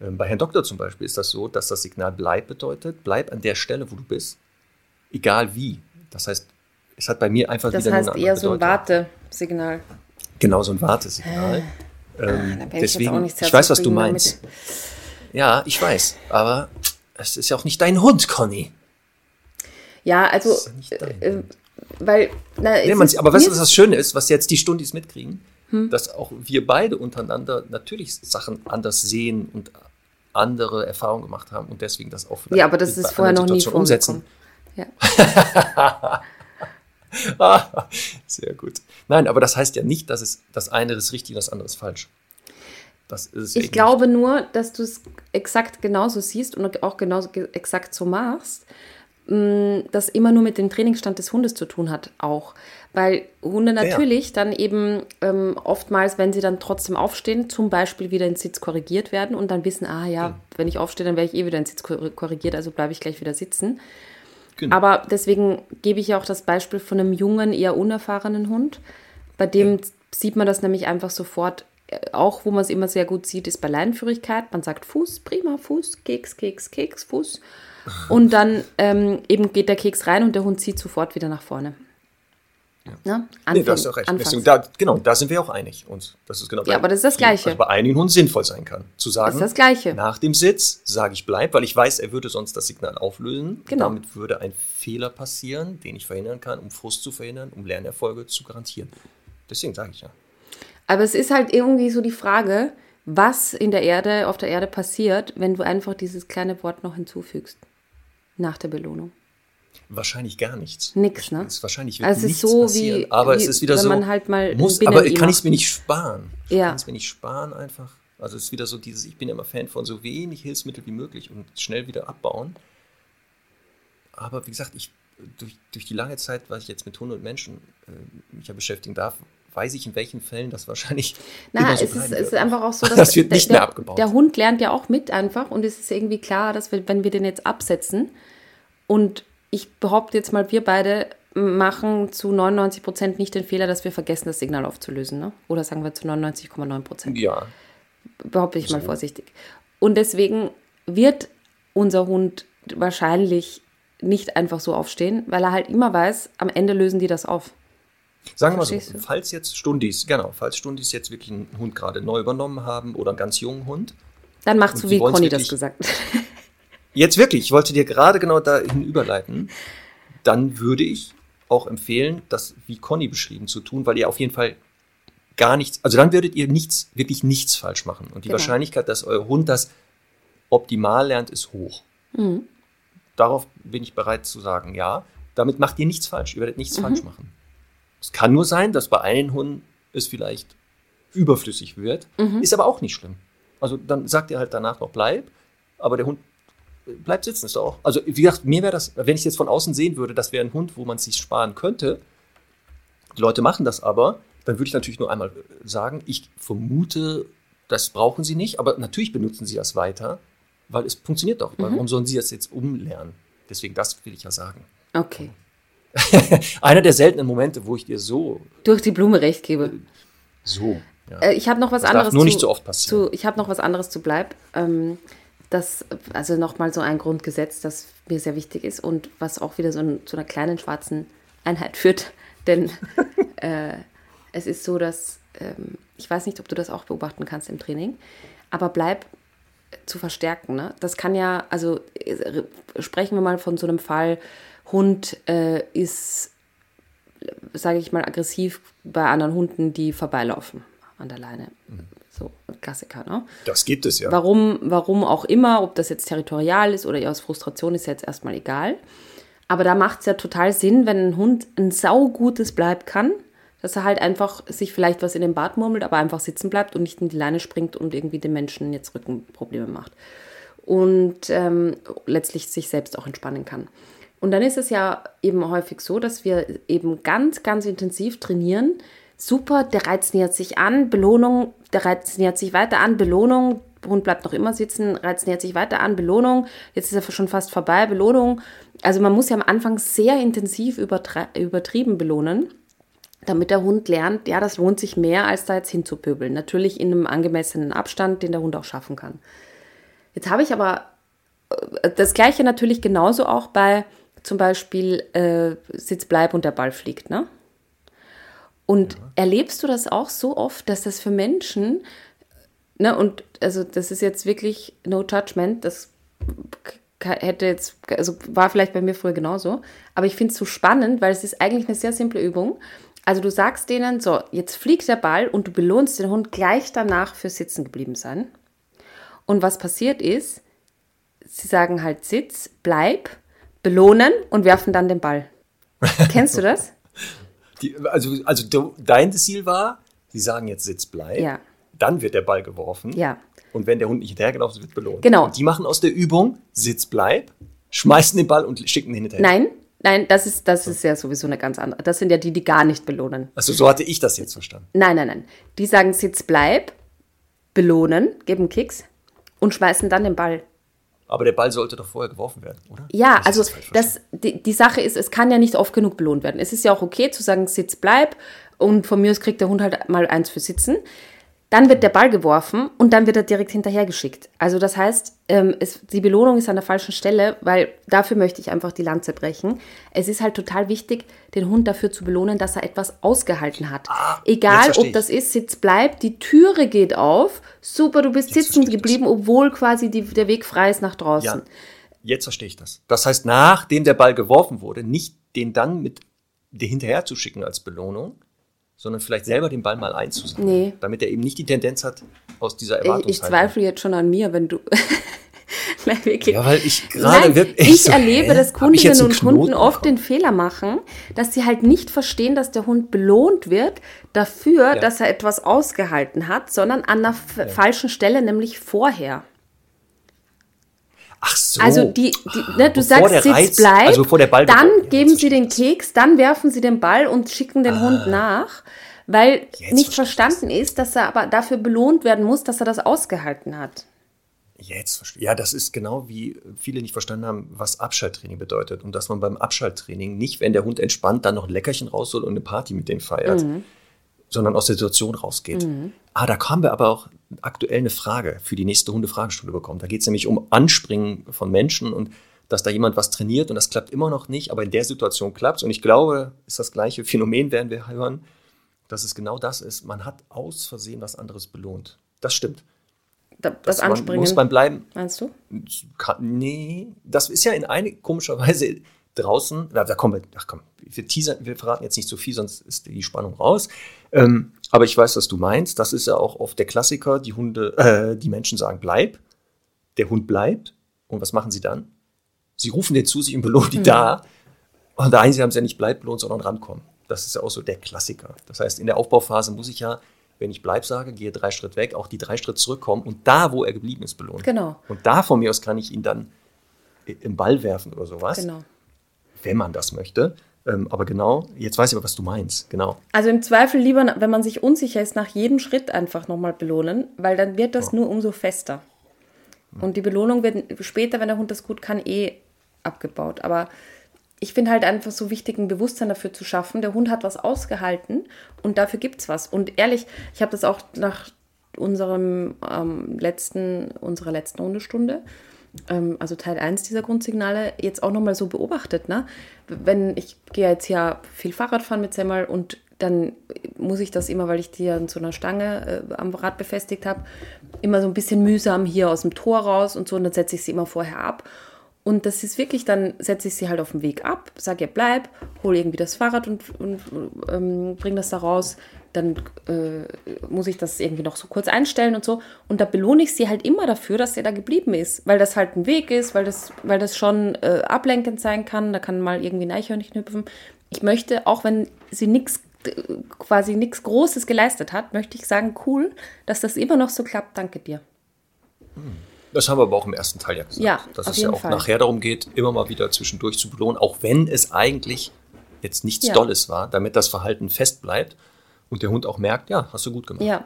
ähm, bei Herrn Doktor zum Beispiel ist das so, dass das Signal bleib bedeutet, bleib an der Stelle, wo du bist, egal wie. Das heißt, es hat bei mir einfach das wieder heißt eine eher so ein Wartesignal. Genau, so ein Wartesignal. Äh, ähm, deswegen, ich, ich weiß, was du meinst. Damit. Ja, ich weiß, aber es ist ja auch nicht dein Hund, Conny. Ja, also, ja äh, weil, na, nee, man, aber weißt du, was das Schöne ist, was jetzt die Stundis mitkriegen? hm. dass auch wir beide untereinander natürlich Sachen anders sehen und andere Erfahrungen gemacht haben und deswegen das auch Ja, aber das ist vorher noch nie umsetzen. Ja. Sehr gut. Nein, aber das heißt ja nicht, dass es das eine ist richtig und das andere ist falsch. Das ist ich glaube nur, dass du es exakt genauso siehst und auch genauso exakt so machst, mm, das immer nur mit dem Trainingsstand des Hundes zu tun hat, auch. Weil Hunde natürlich ja. dann eben ähm, oftmals, wenn sie dann trotzdem aufstehen, zum Beispiel wieder in Sitz korrigiert werden und dann wissen, ah ja, ja. wenn ich aufstehe, dann werde ich eh wieder in Sitz korrigiert, also bleibe ich gleich wieder sitzen. Genau. Aber deswegen gebe ich ja auch das Beispiel von einem jungen, eher unerfahrenen Hund. Bei dem ja. sieht man das nämlich einfach sofort. Auch wo man es immer sehr gut sieht, ist bei Leinenführigkeit. Man sagt Fuß, prima, Fuß, Keks, Keks, Keks, Fuß. Und dann ähm, eben geht der Keks rein und der Hund zieht sofort wieder nach vorne. Ja. Ne? Anfang, nee, da hast du recht. Deswegen, da, genau, da sind wir auch einig. Und das ist genau ja, aber das ist das Gleiche. Also bei einigen Hunden sinnvoll sein kann. Zu sagen, das ist das Gleiche. nach dem Sitz sage ich bleib, weil ich weiß, er würde sonst das Signal auflösen. Genau. Damit würde ein Fehler passieren, den ich verhindern kann, um Frust zu verhindern, um Lernerfolge zu garantieren. Deswegen sage ich ja. Aber es ist halt irgendwie so die Frage, was in der Erde, auf der Erde passiert, wenn du einfach dieses kleine Wort noch hinzufügst. Nach der Belohnung. Wahrscheinlich gar nichts. Nix, ne? Es wahrscheinlich wird also nichts so passieren, wie, aber wie, es ist wieder so, man halt mal muss, aber kann ich es mir nicht sparen? Ich ja. kann es mir nicht sparen einfach. Also es ist wieder so dieses, ich bin ja immer Fan von so wenig Hilfsmittel wie möglich und schnell wieder abbauen. Aber wie gesagt, ich, durch, durch die lange Zeit, was ich jetzt mit Hunden und Menschen äh, mich ja beschäftigen darf, weiß ich, in welchen Fällen das wahrscheinlich. Na, so es, ist, es ist einfach auch so, dass das wird nicht der, mehr abgebaut. Der Hund lernt ja auch mit einfach und es ist irgendwie klar, dass wir, wenn wir den jetzt absetzen und ich behaupte jetzt mal, wir beide machen zu 99 Prozent nicht den Fehler, dass wir vergessen, das Signal aufzulösen. Ne? Oder sagen wir zu 99,9 Prozent. Ja. Behaupte ich so. mal vorsichtig. Und deswegen wird unser Hund wahrscheinlich nicht einfach so aufstehen, weil er halt immer weiß, am Ende lösen die das auf. Sagen wir mal so, du? falls jetzt Stundis, genau, falls Stundis jetzt wirklich einen Hund gerade neu übernommen haben oder einen ganz jungen Hund, Dann macht so, Und sie wie Conny das gesagt hat. Jetzt wirklich, ich wollte dir gerade genau dahin überleiten. Dann würde ich auch empfehlen, das wie Conny beschrieben zu tun, weil ihr auf jeden Fall gar nichts, also dann würdet ihr nichts, wirklich nichts falsch machen. Und die Genau. Wahrscheinlichkeit, dass euer Hund das optimal lernt, ist hoch. Mhm. Darauf bin ich bereit zu sagen, ja, damit macht ihr nichts falsch. Ihr werdet Mhm. nichts falsch machen. Es kann nur sein, dass bei einigen Hunden es vielleicht überflüssig wird, Mhm. ist aber auch nicht schlimm. Also dann sagt ihr halt danach noch bleib, aber der Hund bleibt sitzen, ist auch. Also wie gesagt, mir wäre das, wenn ich jetzt von außen sehen würde, das wäre ein Hund, wo man es sich sparen könnte. Die Leute machen das aber, dann würde ich natürlich nur einmal sagen, ich vermute, das brauchen sie nicht, aber natürlich benutzen sie das weiter, weil es funktioniert doch. Weil Warum sollen sie das jetzt umlernen? Deswegen, das will ich ja sagen. Okay. Einer der seltenen Momente, wo ich dir so, Durch die Blume recht gebe. so, ja. Äh, ich habe noch was Das darf anderes nur zu, nicht so oft passieren. Zu, ich habe noch was anderes zu Bleib. Ähm, das, also nochmal so ein Grundgesetz, das mir sehr wichtig ist und was auch wieder so ein, zu einer kleinen schwarzen Einheit führt. Denn äh, es ist so, dass, ähm, ich weiß nicht, ob du das auch beobachten kannst im Training, aber Bleib zu verstärken. Ne? Das kann ja, also äh, sprechen wir mal von so einem Fall, Hund äh, ist, sage ich mal, aggressiv bei anderen Hunden, die vorbeilaufen an der Leine. So, ein Klassiker, ne? Das gibt es ja. Warum, warum auch immer, ob das jetzt territorial ist oder eher aus Frustration, ist jetzt erstmal egal. Aber da macht es ja total Sinn, wenn ein Hund ein saugutes Bleib kann, dass er halt einfach sich vielleicht was in den Bart murmelt, aber einfach sitzen bleibt und nicht in die Leine springt und irgendwie den Menschen jetzt Rückenprobleme macht. Und ähm, letztlich sich selbst auch entspannen kann. Und dann ist es ja eben häufig so, dass wir eben ganz, ganz intensiv trainieren. Super, der Reiz nähert sich an, Belohnung, der Reiz nähert sich weiter an, Belohnung, Hund bleibt noch immer sitzen, Reiz nähert sich weiter an, Belohnung, jetzt ist er schon fast vorbei, Belohnung. Also man muss ja am Anfang sehr intensiv übertrieben belohnen, damit der Hund lernt, ja, das lohnt sich mehr, als da jetzt hinzupöbeln. Natürlich in einem angemessenen Abstand, den der Hund auch schaffen kann. Jetzt habe ich aber äh, das gleiche natürlich genauso auch bei zum Beispiel äh, Sitz, bleib und der Ball fliegt, ne? Und erlebst du das auch so oft, dass das für Menschen, ne, und also das ist jetzt wirklich no judgment, das hätte jetzt, also war vielleicht bei mir früher genauso, aber ich finde es so spannend, weil es ist eigentlich eine sehr simple Übung. Also du sagst denen, so, jetzt fliegt der Ball und du belohnst den Hund gleich danach für Sitzen geblieben sein. Und was passiert ist, sie sagen halt Sitz, bleib, belohnen und werfen dann den Ball. Kennst du das? Die, also, also du, dein Ziel war, sie sagen jetzt Sitz, bleib. Ja. Dann wird der Ball geworfen. Ja. Und wenn der Hund nicht hinterhergelaufen ist, wird belohnt. Genau. Und die machen aus der Übung Sitz, bleib, schmeißen den Ball und schicken ihn hinterher. Nein, nein, das ist, das ist ja sowieso eine ganz andere. Das sind ja die, die gar nicht belohnen. Also so hatte ich das jetzt verstanden. Nein, nein, nein. Die sagen Sitz, bleib, belohnen, geben Kicks und schmeißen dann den Ball. Aber der Ball sollte doch vorher geworfen werden, oder? Ja, Das also das, die, die Sache ist, es kann ja nicht oft genug belohnt werden. Es ist ja auch okay zu sagen, Sitz, bleib und von mir aus kriegt der Hund halt mal eins für Sitzen. Dann wird der Ball geworfen und dann wird er direkt hinterhergeschickt. Also das heißt, ähm, es, die Belohnung ist an der falschen Stelle, weil dafür möchte ich einfach die Lanze brechen. Es ist halt total wichtig, den Hund dafür zu belohnen, dass er etwas ausgehalten hat. Ah, Egal, ob das ist, Sitz bleibt, die Türe geht auf, super, du bist Jetzt sitzen verstehe ich das. geblieben, obwohl quasi die, der Weg frei ist nach draußen. Ja, jetzt verstehe ich das. Das heißt, nachdem der Ball geworfen wurde, nicht den dann mit hinterher zu schicken als Belohnung, sondern vielleicht selber den Ball mal einzusammeln. Nee. Damit er eben nicht die Tendenz hat, aus dieser Ich, Erwartungshaltung. ich zweifle jetzt schon an mir, wenn du. Nein, wirklich. Ja, weil ich gerade wirklich ich so, erlebe, hä? dass ich Kundinnen und Kunden oft den Fehler machen, dass sie halt nicht verstehen, dass der Hund belohnt wird dafür, Ja. dass er etwas ausgehalten hat, sondern an der f- falschen Stelle, nämlich vorher. Ach so. Also die, die ne, du Bevor sagst, der Sitz Reiz- bleib, also bevor der Ball dann geben sie den Keks, dann werfen sie den Ball und schicken den Hund nach, weil Jetzt nicht verstanden ist, dass er aber dafür belohnt werden muss, dass er das ausgehalten hat. Jetzt verstehe Ja, das ist genau wie viele nicht verstanden haben, was Abschalttraining bedeutet. Und dass man beim Abschalttraining nicht, wenn der Hund entspannt, dann noch ein Leckerchen rausholt und eine Party mit dem feiert, Mhm. sondern aus der Situation rausgeht. Ah, da haben wir aber auch aktuell eine Frage für die nächste Hundefragestunde bekommen. Da geht es nämlich um Anspringen von Menschen und dass da jemand was trainiert und das klappt immer noch nicht, aber in der Situation klappt es. Und ich glaube, ist das gleiche Phänomen, werden wir hören, dass es genau das ist. Man hat aus Versehen was anderes belohnt. Das stimmt. Da, das, das Anspringen. muss beim Bleiben. Meinst du? Kann, nee, das ist ja in eine komischer Weise draußen. Da, da kommen wir, ach komm, wir, teasern, wir verraten jetzt nicht so viel, sonst ist die Spannung raus. Ähm, aber ich weiß, was du meinst. Das ist ja auch oft der Klassiker. Die Hunde, äh, die Menschen sagen, bleib. Der Hund bleibt. Und was machen sie dann? Sie rufen den zu sich und belohnen die mhm. da. Und da sie haben sie ja nicht bleib belohnt, sondern rankommen. Das ist ja auch so der Klassiker. Das heißt, in der Aufbauphase muss ich ja, wenn ich bleib sage, gehe drei Schritt weg, auch die drei Schritt zurückkommen und da, wo er geblieben ist, belohnen. Genau. Und da von mir aus kann ich ihn dann im Ball werfen oder sowas. Genau. Wenn man das möchte. Ähm, aber genau, jetzt weiß ich aber, was du meinst. Genau. Also im Zweifel lieber, wenn man sich unsicher ist, nach jedem Schritt einfach nochmal belohnen, weil dann wird das ja. nur umso fester. Und die Belohnung wird später, wenn der Hund das gut kann, eh abgebaut. Aber ich finde halt einfach so wichtig, ein Bewusstsein dafür zu schaffen. Der Hund hat was ausgehalten und dafür gibt es was. Und ehrlich, ich habe das auch nach unserem ähm, letzten, unserer letzten Hundestunde, also Teil 1 dieser Grundsignale, jetzt auch nochmal so beobachtet. Ne? Wenn ich gehe jetzt ja viel Fahrrad fahren mit Semmel und dann muss ich das immer, weil ich die ja in so einer Stange äh, am Rad befestigt habe, immer so ein bisschen mühsam hier aus dem Tor raus und so. Und dann setze ich sie immer vorher ab. Und das ist wirklich, dann setze ich sie halt auf dem Weg ab, sage ihr bleib, hole irgendwie das Fahrrad und, und ähm, bring das da raus. Dann äh, muss ich das irgendwie noch so kurz einstellen und so. Und da belohne ich sie halt immer dafür, dass er da geblieben ist, weil das halt ein Weg ist, weil das, weil das schon äh, ablenkend sein kann. Da kann mal irgendwie ein Eichhörnchen hüpfen. Ich möchte, auch wenn sie nichts quasi nichts Großes geleistet hat, möchte ich sagen, cool, dass das immer noch so klappt. Danke dir. Hm. Das haben wir aber auch im ersten Teil ja gesagt. Ja, dass es ja auch Fall. nachher darum geht, immer mal wieder zwischendurch zu belohnen, auch wenn es eigentlich jetzt nichts ja. Dolles war, damit das Verhalten fest bleibt und der Hund auch merkt, ja, hast du gut gemacht. Ja.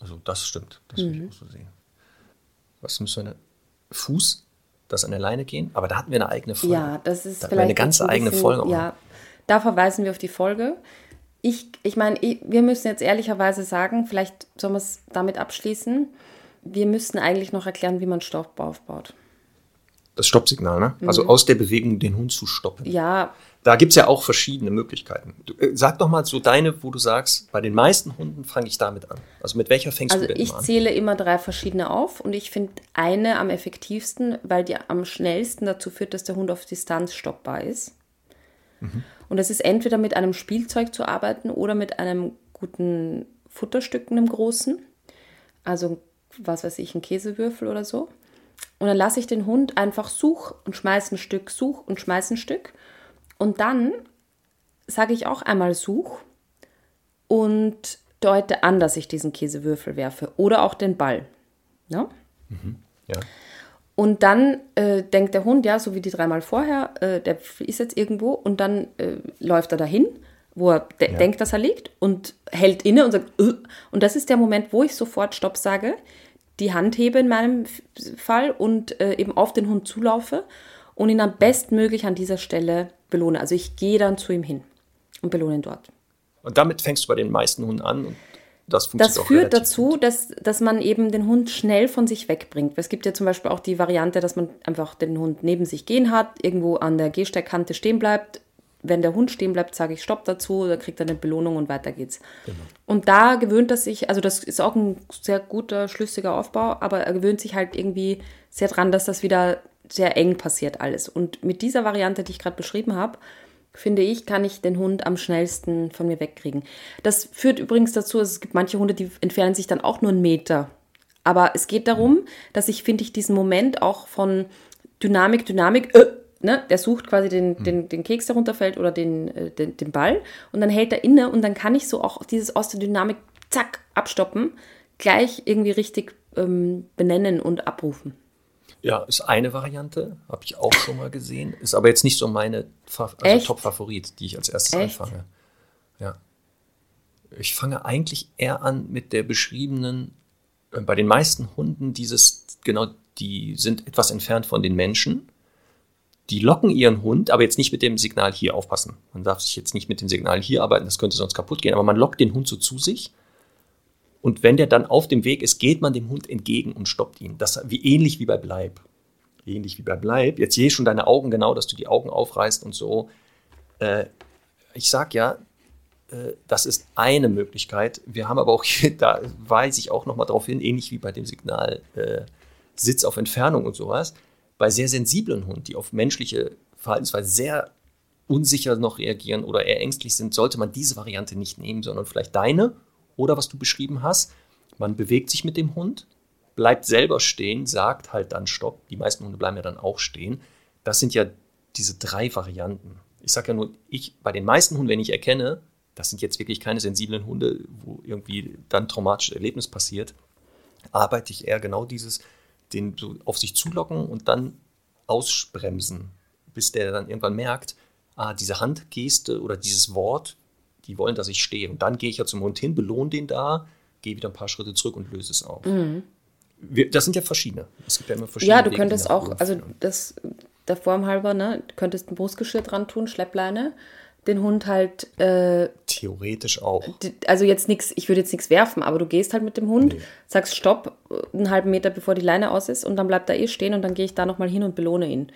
Also das stimmt, das mhm. will ich auch so sehen. Was müssen wir, Fuß, das an der Leine gehen? Aber da hatten wir eine eigene Folge. Ja, das ist da vielleicht eine ganze ein bisschen, eigene Folge. Ja, da verweisen wir auf die Folge. Ich, ich meine, wir müssen jetzt ehrlicherweise sagen, vielleicht sollen wir es damit abschließen wir müssten eigentlich noch erklären, wie man Stopp aufbaut. Das Stoppsignal, ne? Mhm. Also aus der Bewegung den Hund zu stoppen. Ja. Da gibt es ja auch verschiedene Möglichkeiten. Du, äh, sag doch mal so deine, wo du sagst, bei den meisten Hunden fange ich damit an. Also mit welcher fängst also du denn an? Also ich zähle immer drei verschiedene auf und ich finde eine am effektivsten, weil die am schnellsten dazu führt, dass der Hund auf Distanz stoppbar ist. Mhm. Und das ist entweder mit einem Spielzeug zu arbeiten oder mit einem guten Futterstück, einem großen. Also was weiß ich, einen Käsewürfel oder so. Und dann lasse ich den Hund einfach such und schmeiß ein Stück, such und schmeiß ein Stück. Und dann sage ich auch einmal such und deute an, dass ich diesen Käsewürfel werfe oder auch den Ball. Ja? Mhm, ja. Und dann äh, denkt der Hund, ja, so wie die dreimal vorher, äh, der ist jetzt irgendwo und dann äh, läuft er dahin, wo er de ja. denkt, dass er liegt und hält inne und sagt, äh. und das ist der Moment, wo ich sofort Stopp sage, die Hand hebe in meinem Fall und äh, eben auf den Hund zulaufe und ihn am bestmöglich an dieser Stelle belohne. Also ich gehe dann zu ihm hin und belohne ihn dort. Und damit fängst du bei den meisten Hunden an und das funktioniert Das führt dazu, dass, dass man eben den Hund schnell von sich wegbringt. Es gibt ja zum Beispiel auch die Variante, dass man einfach den Hund neben sich gehen hat, irgendwo an der Gehsteigkante stehen bleibt, wenn der Hund stehen bleibt, sage ich Stopp dazu, da kriegt er eine Belohnung und weiter geht's. Genau. Und da gewöhnt er sich, also das ist auch ein sehr guter, schlüssiger Aufbau, aber er gewöhnt sich halt irgendwie sehr dran, dass das wieder sehr eng passiert alles. Und mit dieser Variante, die ich gerade beschrieben habe, finde ich, kann ich den Hund am schnellsten von mir wegkriegen. Das führt übrigens dazu, es gibt manche Hunde, die entfernen sich dann auch nur einen Meter. Aber es geht darum, dass ich, finde ich, diesen Moment auch von Dynamik, Dynamik, äh, ne, der sucht quasi den, mhm. den, den Keks, der runterfällt oder den, äh, den, den Ball und dann hält er inne und dann kann ich so auch dieses aus der Dynamik, zack, abstoppen, gleich irgendwie richtig ähm, benennen und abrufen. Ja, ist eine Variante, habe ich auch schon mal gesehen, ist aber jetzt nicht so meine also Top-Favorit, die ich als erstes Echt? anfange. Ja. Ich fange eigentlich eher an mit der beschriebenen, äh, bei den meisten Hunden dieses, genau, die sind etwas entfernt von den Menschen die locken ihren Hund, aber jetzt nicht mit dem Signal hier aufpassen. Man darf sich jetzt nicht mit dem Signal hier arbeiten, das könnte sonst kaputt gehen, aber man lockt den Hund so zu sich. Und wenn der dann auf dem Weg ist, geht man dem Hund entgegen und stoppt ihn. Das wie ähnlich wie bei Bleib. ähnlich wie bei Bleib. Jetzt sehe ich schon deine Augen genau, dass du die Augen aufreißt und so. Äh, ich sag ja, äh, das ist eine Möglichkeit. Wir haben aber auch hier, da weise ich auch nochmal darauf hin, ähnlich wie bei dem Signal äh, Sitz auf Entfernung und sowas, bei sehr sensiblen Hunden, die auf menschliche Verhaltensweise sehr unsicher noch reagieren oder eher ängstlich sind, sollte man diese Variante nicht nehmen, sondern vielleicht deine oder was du beschrieben hast. Man bewegt sich mit dem Hund, bleibt selber stehen, sagt halt dann Stopp. Die meisten Hunde bleiben ja dann auch stehen. Das sind ja diese drei Varianten. Ich sage ja nur, ich bei den meisten Hunden, wenn ich erkenne, das sind jetzt wirklich keine sensiblen Hunde, wo irgendwie dann traumatisches Erlebnis passiert, arbeite ich eher genau dieses, den so auf sich zulocken und dann ausbremsen, bis der dann irgendwann merkt, ah, diese Handgeste oder dieses Wort, die wollen, dass ich stehe. Und dann gehe ich ja zum Hund hin, belohne den da, gehe wieder ein paar Schritte zurück und löse es auf. Mhm. Wir, das sind ja verschiedene. Es gibt ja immer verschiedene. Ja, du Wege, könntest auch, also das der Form halber, ne, könntest ein Brustgeschirr dran tun, Schleppleine, den Hund halt. Äh, Theoretisch auch. Also jetzt nichts, ich würde jetzt nichts werfen, aber du gehst halt mit dem Hund, nee. sagst Stopp, einen halben Meter bevor die Leine aus ist und dann bleibt er eh stehen und dann gehe ich da nochmal hin und belohne ihn.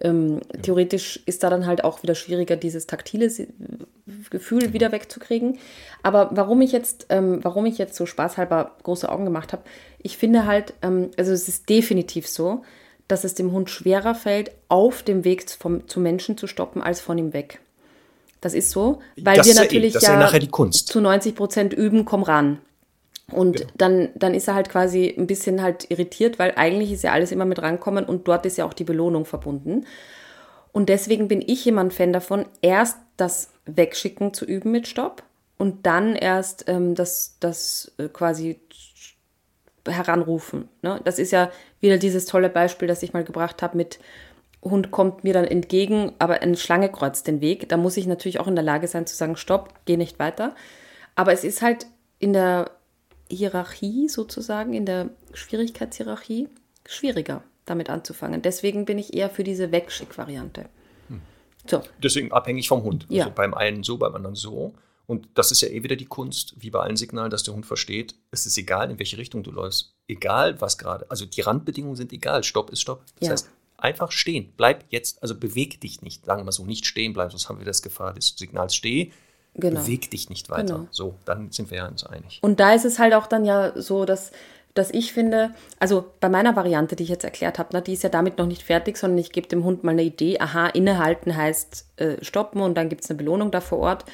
Ähm, ja. Theoretisch ist da dann halt auch wieder schwieriger, dieses taktile Gefühl ja. wieder wegzukriegen. Aber warum ich jetzt, ähm, warum ich jetzt so spaßhalber große Augen gemacht habe, ich finde halt, ähm, also es ist definitiv so, dass es dem Hund schwerer fällt, auf dem Weg vom, zu Menschen zu stoppen, als von ihm weg. Das ist so, weil das wir natürlich ja, eh, ja zu 90 Prozent üben, komm ran. Und genau. dann, dann ist er halt quasi ein bisschen halt irritiert, weil eigentlich ist ja alles immer mit rankommen und dort ist ja auch die Belohnung verbunden. Und deswegen bin ich immer ein Fan davon, erst das Wegschicken zu üben mit Stopp und dann erst ähm, das, das äh, quasi heranrufen. Ne? Das ist ja wieder dieses tolle Beispiel, das ich mal gebracht habe mit Hund kommt mir dann entgegen, aber eine Schlange kreuzt den Weg. Da muss ich natürlich auch in der Lage sein zu sagen, stopp, geh nicht weiter. Aber es ist halt in der Hierarchie sozusagen, in der Schwierigkeitshierarchie, schwieriger damit anzufangen. Deswegen bin ich eher für diese Wegschick-Variante. Hm. So. Deswegen abhängig vom Hund. Also ja. beim einen so, beim anderen so. Und das ist ja eh wieder die Kunst, wie bei allen Signalen, dass der Hund versteht, es ist egal, in welche Richtung du läufst. Egal, was gerade. Also die Randbedingungen sind egal. Stopp ist Stopp. Das ja. heißt, einfach stehen. Bleib jetzt, also beweg dich nicht. Sagen wir mal so, nicht stehen bleiben, sonst haben wir das Gefahr des Signals steh Genau. Beweg dich nicht weiter. Genau. So, dann sind wir ja uns einig. Und da ist es halt auch dann ja so, dass, dass ich finde, also bei meiner Variante, die ich jetzt erklärt habe, ne, die ist ja damit noch nicht fertig, sondern ich gebe dem Hund mal eine Idee. Aha, innehalten heißt äh, stoppen und dann gibt es eine Belohnung da vor Ort.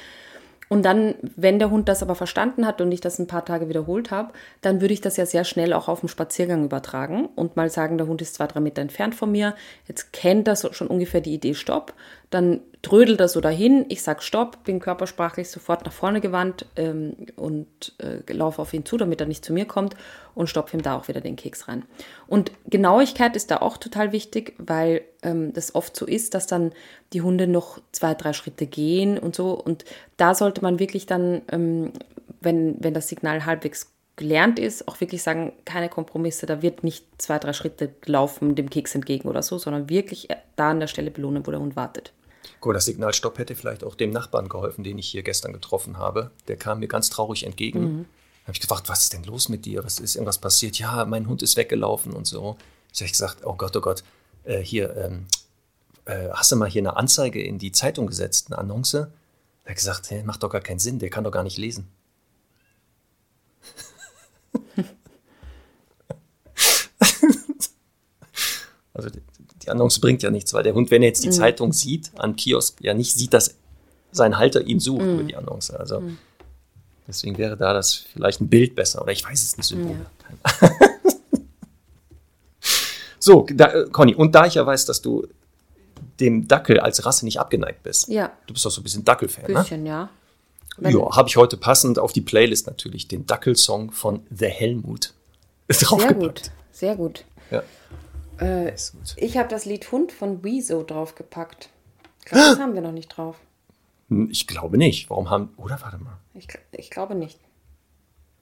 Und dann, wenn der Hund das aber verstanden hat und ich das ein paar Tage wiederholt habe, dann würde ich das ja sehr schnell auch auf den Spaziergang übertragen und mal sagen, der Hund ist zwei, drei Meter entfernt von mir. Jetzt kennt er schon ungefähr die Idee Stopp. Dann trödelt er so dahin, ich sage Stopp, bin körpersprachlich sofort nach vorne gewandt ähm, und äh, laufe auf ihn zu, damit er nicht zu mir kommt und stopfe ihm da auch wieder den Keks rein. Und Genauigkeit ist da auch total wichtig, weil ähm, das oft so ist, dass dann die Hunde noch zwei, drei Schritte gehen und so. Und da sollte man wirklich dann, ähm, wenn, wenn das Signal halbwegs gelernt ist, auch wirklich sagen, keine Kompromisse, da wird nicht zwei, drei Schritte laufen dem Keks entgegen oder so, sondern wirklich da an der Stelle belohnen, wo der Hund wartet. Gut, das Signal Stopp hätte vielleicht auch dem Nachbarn geholfen, den ich hier gestern getroffen habe. Der kam mir ganz traurig entgegen. Mhm. habe ich gefragt, was ist denn los mit dir? Was ist irgendwas passiert? Ja, mein Hund ist weggelaufen und so. Ich habe gesagt, oh Gott, oh Gott, äh, hier, ähm, äh, hast du mal hier eine Anzeige in die Zeitung gesetzt, eine Annonce? Er hat gesagt, hey, macht doch gar keinen Sinn, der kann doch gar nicht lesen. also die Annonce bringt ja nichts, weil der Hund, wenn er jetzt die mhm. Zeitung sieht, am Kiosk, ja nicht sieht, dass sein Halter ihn sucht mhm. über die Annonce. Also mhm. deswegen wäre da das vielleicht ein Bild besser oder ich weiß es nicht. Symbol. Ja. so, da, Conny, und da ich ja weiß, dass du dem Dackel als Rasse nicht abgeneigt bist. Ja. Du bist doch so ein bisschen Dackel-Fan, ne? Bisschen, ja. Wenn ja, habe ich heute passend auf die Playlist natürlich den Dackel-Song von The Helmut Sehr gut, sehr gut. Ja. Äh, ich habe das Lied Hund von Wieso draufgepackt. Ich glaube, das haben wir noch nicht drauf. Hm, ich glaube nicht. Warum haben. Oder warte mal. Ich, ich glaube nicht.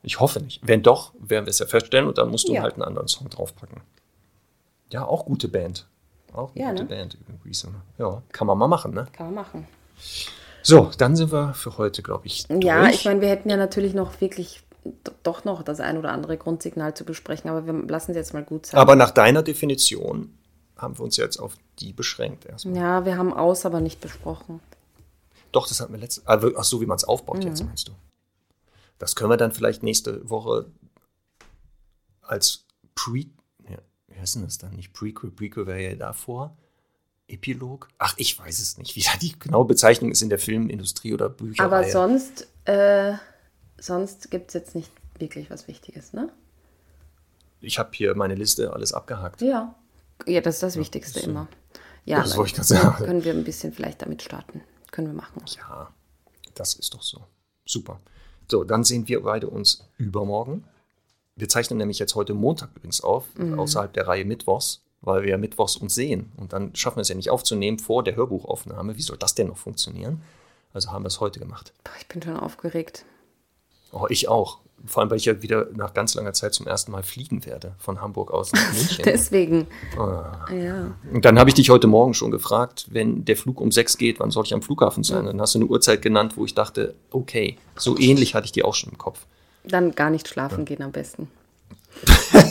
Ich hoffe nicht. Wenn doch, werden wir es ja feststellen und dann musst du ja. halt einen anderen Song draufpacken. Ja, auch gute Band. Auch eine ja, gute ne? Band. Wieso. Ja, kann man mal machen, ne? Kann man machen. So, dann sind wir für heute, glaube ich. Durch. Ja, ich meine, wir hätten ja natürlich noch wirklich doch noch das ein oder andere Grundsignal zu besprechen, aber wir lassen es jetzt mal gut sein. Aber nach deiner Definition haben wir uns jetzt auf die beschränkt erstmal. Ja, wir haben aus, aber nicht besprochen. Doch, das hatten wir letzte. Also, ach so, wie man es aufbaut jetzt, Mhm. meinst du? Das können wir dann vielleicht nächste Woche als Pre. Ja, wie heißt denn das dann? Nicht Prequel, Prequel wäre ja davor. Epilog? Ach, ich weiß es nicht, wie da die genaue Bezeichnung ist in der Filmindustrie oder Bücher. Aber sonst, äh, sonst gibt es jetzt nicht wirklich was Wichtiges, ne? Ich habe hier meine Liste alles abgehakt. Ja. Ja, das ist das Wichtigste so. immer. Ja, Das wollte ich gerade sagen. können wir ein bisschen vielleicht damit starten. Können wir machen. Ja, das ist doch so. Super. So, dann sehen wir beide uns übermorgen. Wir zeichnen nämlich jetzt heute Montag übrigens auf, Mhm. außerhalb der Reihe Mittwochs, weil wir ja Mittwochs uns sehen. Und dann schaffen wir es ja nicht aufzunehmen vor der Hörbuchaufnahme. Wie soll das denn noch funktionieren? Also haben wir es heute gemacht. Ich bin schon aufgeregt. Oh, ich auch. Vor allem, weil ich ja wieder nach ganz langer Zeit zum ersten Mal fliegen werde. Von Hamburg aus nach München. Deswegen. Ah. Ja. Und dann habe ich dich heute Morgen schon gefragt, wenn der Flug um sechs geht, wann soll ich am Flughafen sein? Dann hast du eine Uhrzeit genannt, wo ich dachte, okay, so ähnlich hatte ich die auch schon im Kopf. Dann gar nicht schlafen gehen am besten.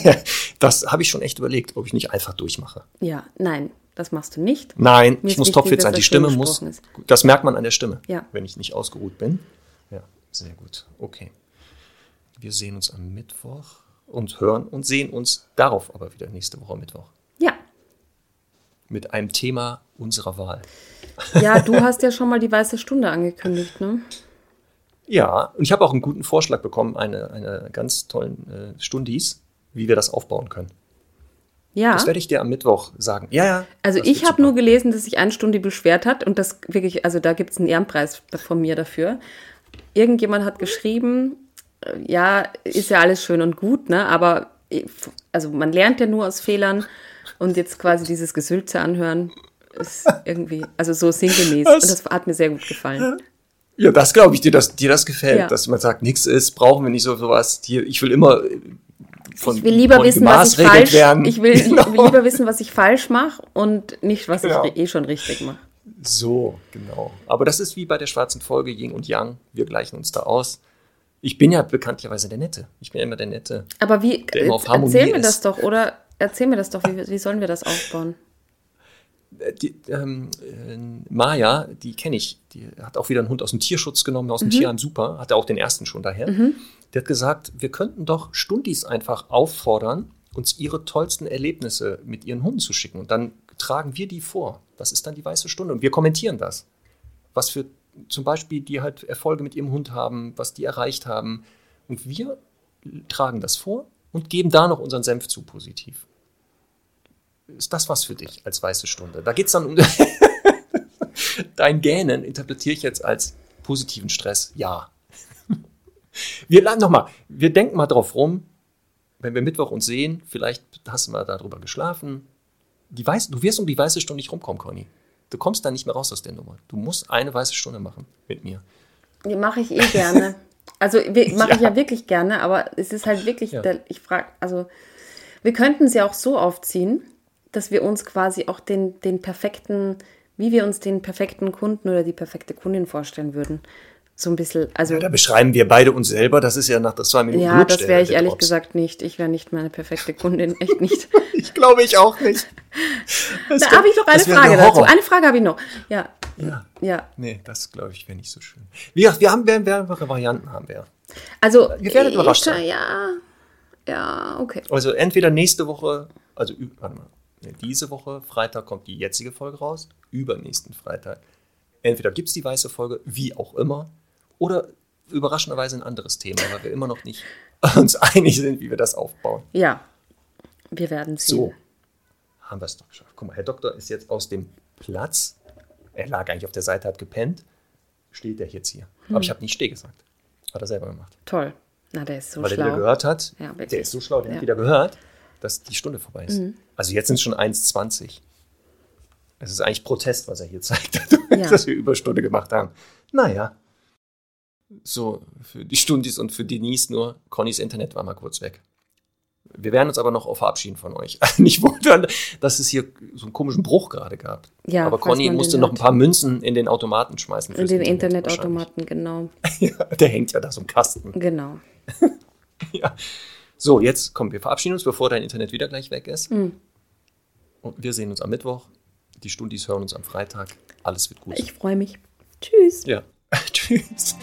Das habe ich schon echt überlegt, ob ich nicht einfach durchmache. Ja, nein, das machst du nicht. Nein, Mir ich muss topfit sein. Die Stimme muss, ist. das merkt man an der Stimme, Ja. wenn ich nicht ausgeruht bin. Sehr gut. Okay. Wir sehen uns am Mittwoch und hören und sehen uns darauf aber wieder nächste Woche Mittwoch. Ja. Mit einem Thema unserer Wahl. Ja, du hast ja schon mal die weiße Stunde angekündigt, ne? Ja, und ich habe auch einen guten Vorschlag bekommen, eine, eine ganz tollen äh, Stundis, wie wir das aufbauen können. Ja. Das werde ich dir am Mittwoch sagen. Ja, ja. Also ich habe nur gelesen, dass sich eine Stunde beschwert hat und das wirklich, also da gibt es einen Ehrenpreis von mir dafür. Irgendjemand hat geschrieben, äh, ja, ist ja alles schön und gut, ne? Aber ich- also man lernt ja nur aus Fehlern und jetzt quasi dieses Gesülze anhören ist irgendwie, also so sinngemäß. Und das hat mir sehr gut gefallen. Ja, das glaube ich dir, dass dir das gefällt, Ja. dass man sagt, nichts ist, brauchen wir nicht so sowas. Hier, ich will immer äh, von Ich will lieber von wissen, was ich falsch, werden. ich will, Genau. ich will lieber wissen, was ich falsch mache und nicht, was Genau. ich eh schon richtig mache. So, genau. Aber das ist wie bei der schwarzen Folge Yin und Yang. Wir gleichen uns da aus. Ich bin ja bekanntlicherweise der Nette. Ich bin ja immer der Nette. Aber wie, Der immer auf äh, Harmonie erzähl mir ist. das doch, oder erzähl mir das doch, wie, wie sollen wir das aufbauen? Äh, Die, ähm, äh, Maya, die kenne ich, die hat auch wieder einen Hund aus dem Tierschutz genommen, Mhm. aus dem Tierheim Super, hatte auch den ersten schon daher. Die hat gesagt, wir könnten doch Stundis einfach auffordern, uns ihre tollsten Erlebnisse mit ihren Hunden zu schicken. Und dann tragen wir die vor. Das ist dann die weiße Stunde. Und wir kommentieren das. Was für zum Beispiel die halt Erfolge mit ihrem Hund haben, was die erreicht haben. Und wir tragen das vor und geben da noch unseren Senf zu positiv ist das was für dich als weiße Stunde? Da geht es dann um dein Gähnen, interpretiere ich jetzt als positiven Stress. Ja. Wir laden nochmal, wir denken mal drauf rum, wenn wir Mittwoch uns sehen, vielleicht hast du mal darüber geschlafen. Die weiß, du wirst um die weiße Stunde nicht rumkommen, Conny. Du kommst da nicht mehr raus aus der Nummer. Du musst eine weiße Stunde machen mit mir. Die mache ich eh gerne. Also mache ich ja wirklich gerne, aber es ist halt wirklich, Ja. der, ich frage, also wir könnten ja auch so aufziehen, dass wir uns quasi auch den, den perfekten, wie wir uns den perfekten Kunden oder die perfekte Kundin vorstellen würden. So ein bisschen, also Ja, da beschreiben wir beide uns selber. Das ist ja nach das zwei Minuten ja, das wäre ich ehrlich Drops. gesagt nicht. Ich wäre nicht meine perfekte Kundin, echt nicht. Ich glaube ich auch nicht. Das Da habe ich noch eine Frage der dazu. Eine Frage habe ich noch. Ja, Ja. ja. Nee, das glaube ich wäre nicht so schön. Wie gesagt, wir haben mehrere Varianten haben wir. Also Ihr werdet ich- überrascht sein. Ja, ja, okay. Also entweder nächste Woche, also warte mal, diese Woche, Freitag kommt die jetzige Folge raus, übernächsten Freitag. Entweder gibt es die weiße Folge, wie auch immer, oder überraschenderweise ein anderes Thema, weil wir immer noch nicht uns einig sind, wie wir das aufbauen. Ja, wir werden sehen. So, haben wir es doch geschafft. Guck mal, Herr Doktor ist jetzt aus dem Platz. Er lag eigentlich auf der Seite, hat gepennt. Steht er jetzt hier. Aber ich habe nicht Steh gesagt. Hat er selber gemacht. Toll. Na, der ist so weil er wieder schlau. gehört hat, Ja, der ist so schlau, der Ja. Mhm. hat wieder gehört, dass die Stunde vorbei ist. Also jetzt sind es schon 1,20. Es ist eigentlich Protest, was er hier zeigt, Ja. dass wir Überstunde gemacht haben. Naja. So, für die Stundis und für Denise nur, Connys Internet war mal kurz weg. Wir werden uns aber noch auf verabschieden von euch. Nicht wundern, dass es hier so einen komischen Bruch gerade gab. Ja, aber Conny musste noch ein paar Münzen in den Automaten schmeißen. In den Internet Internetautomaten, genau. Ja, der hängt ja da so im Kasten. Genau. Ja. So, jetzt kommen wir verabschieden uns, bevor dein Internet wieder gleich weg ist. Mhm. Und wir sehen uns am Mittwoch. Die Stundis hören uns am Freitag. Alles wird gut. Ich freue mich. Tschüss. ja. dreams.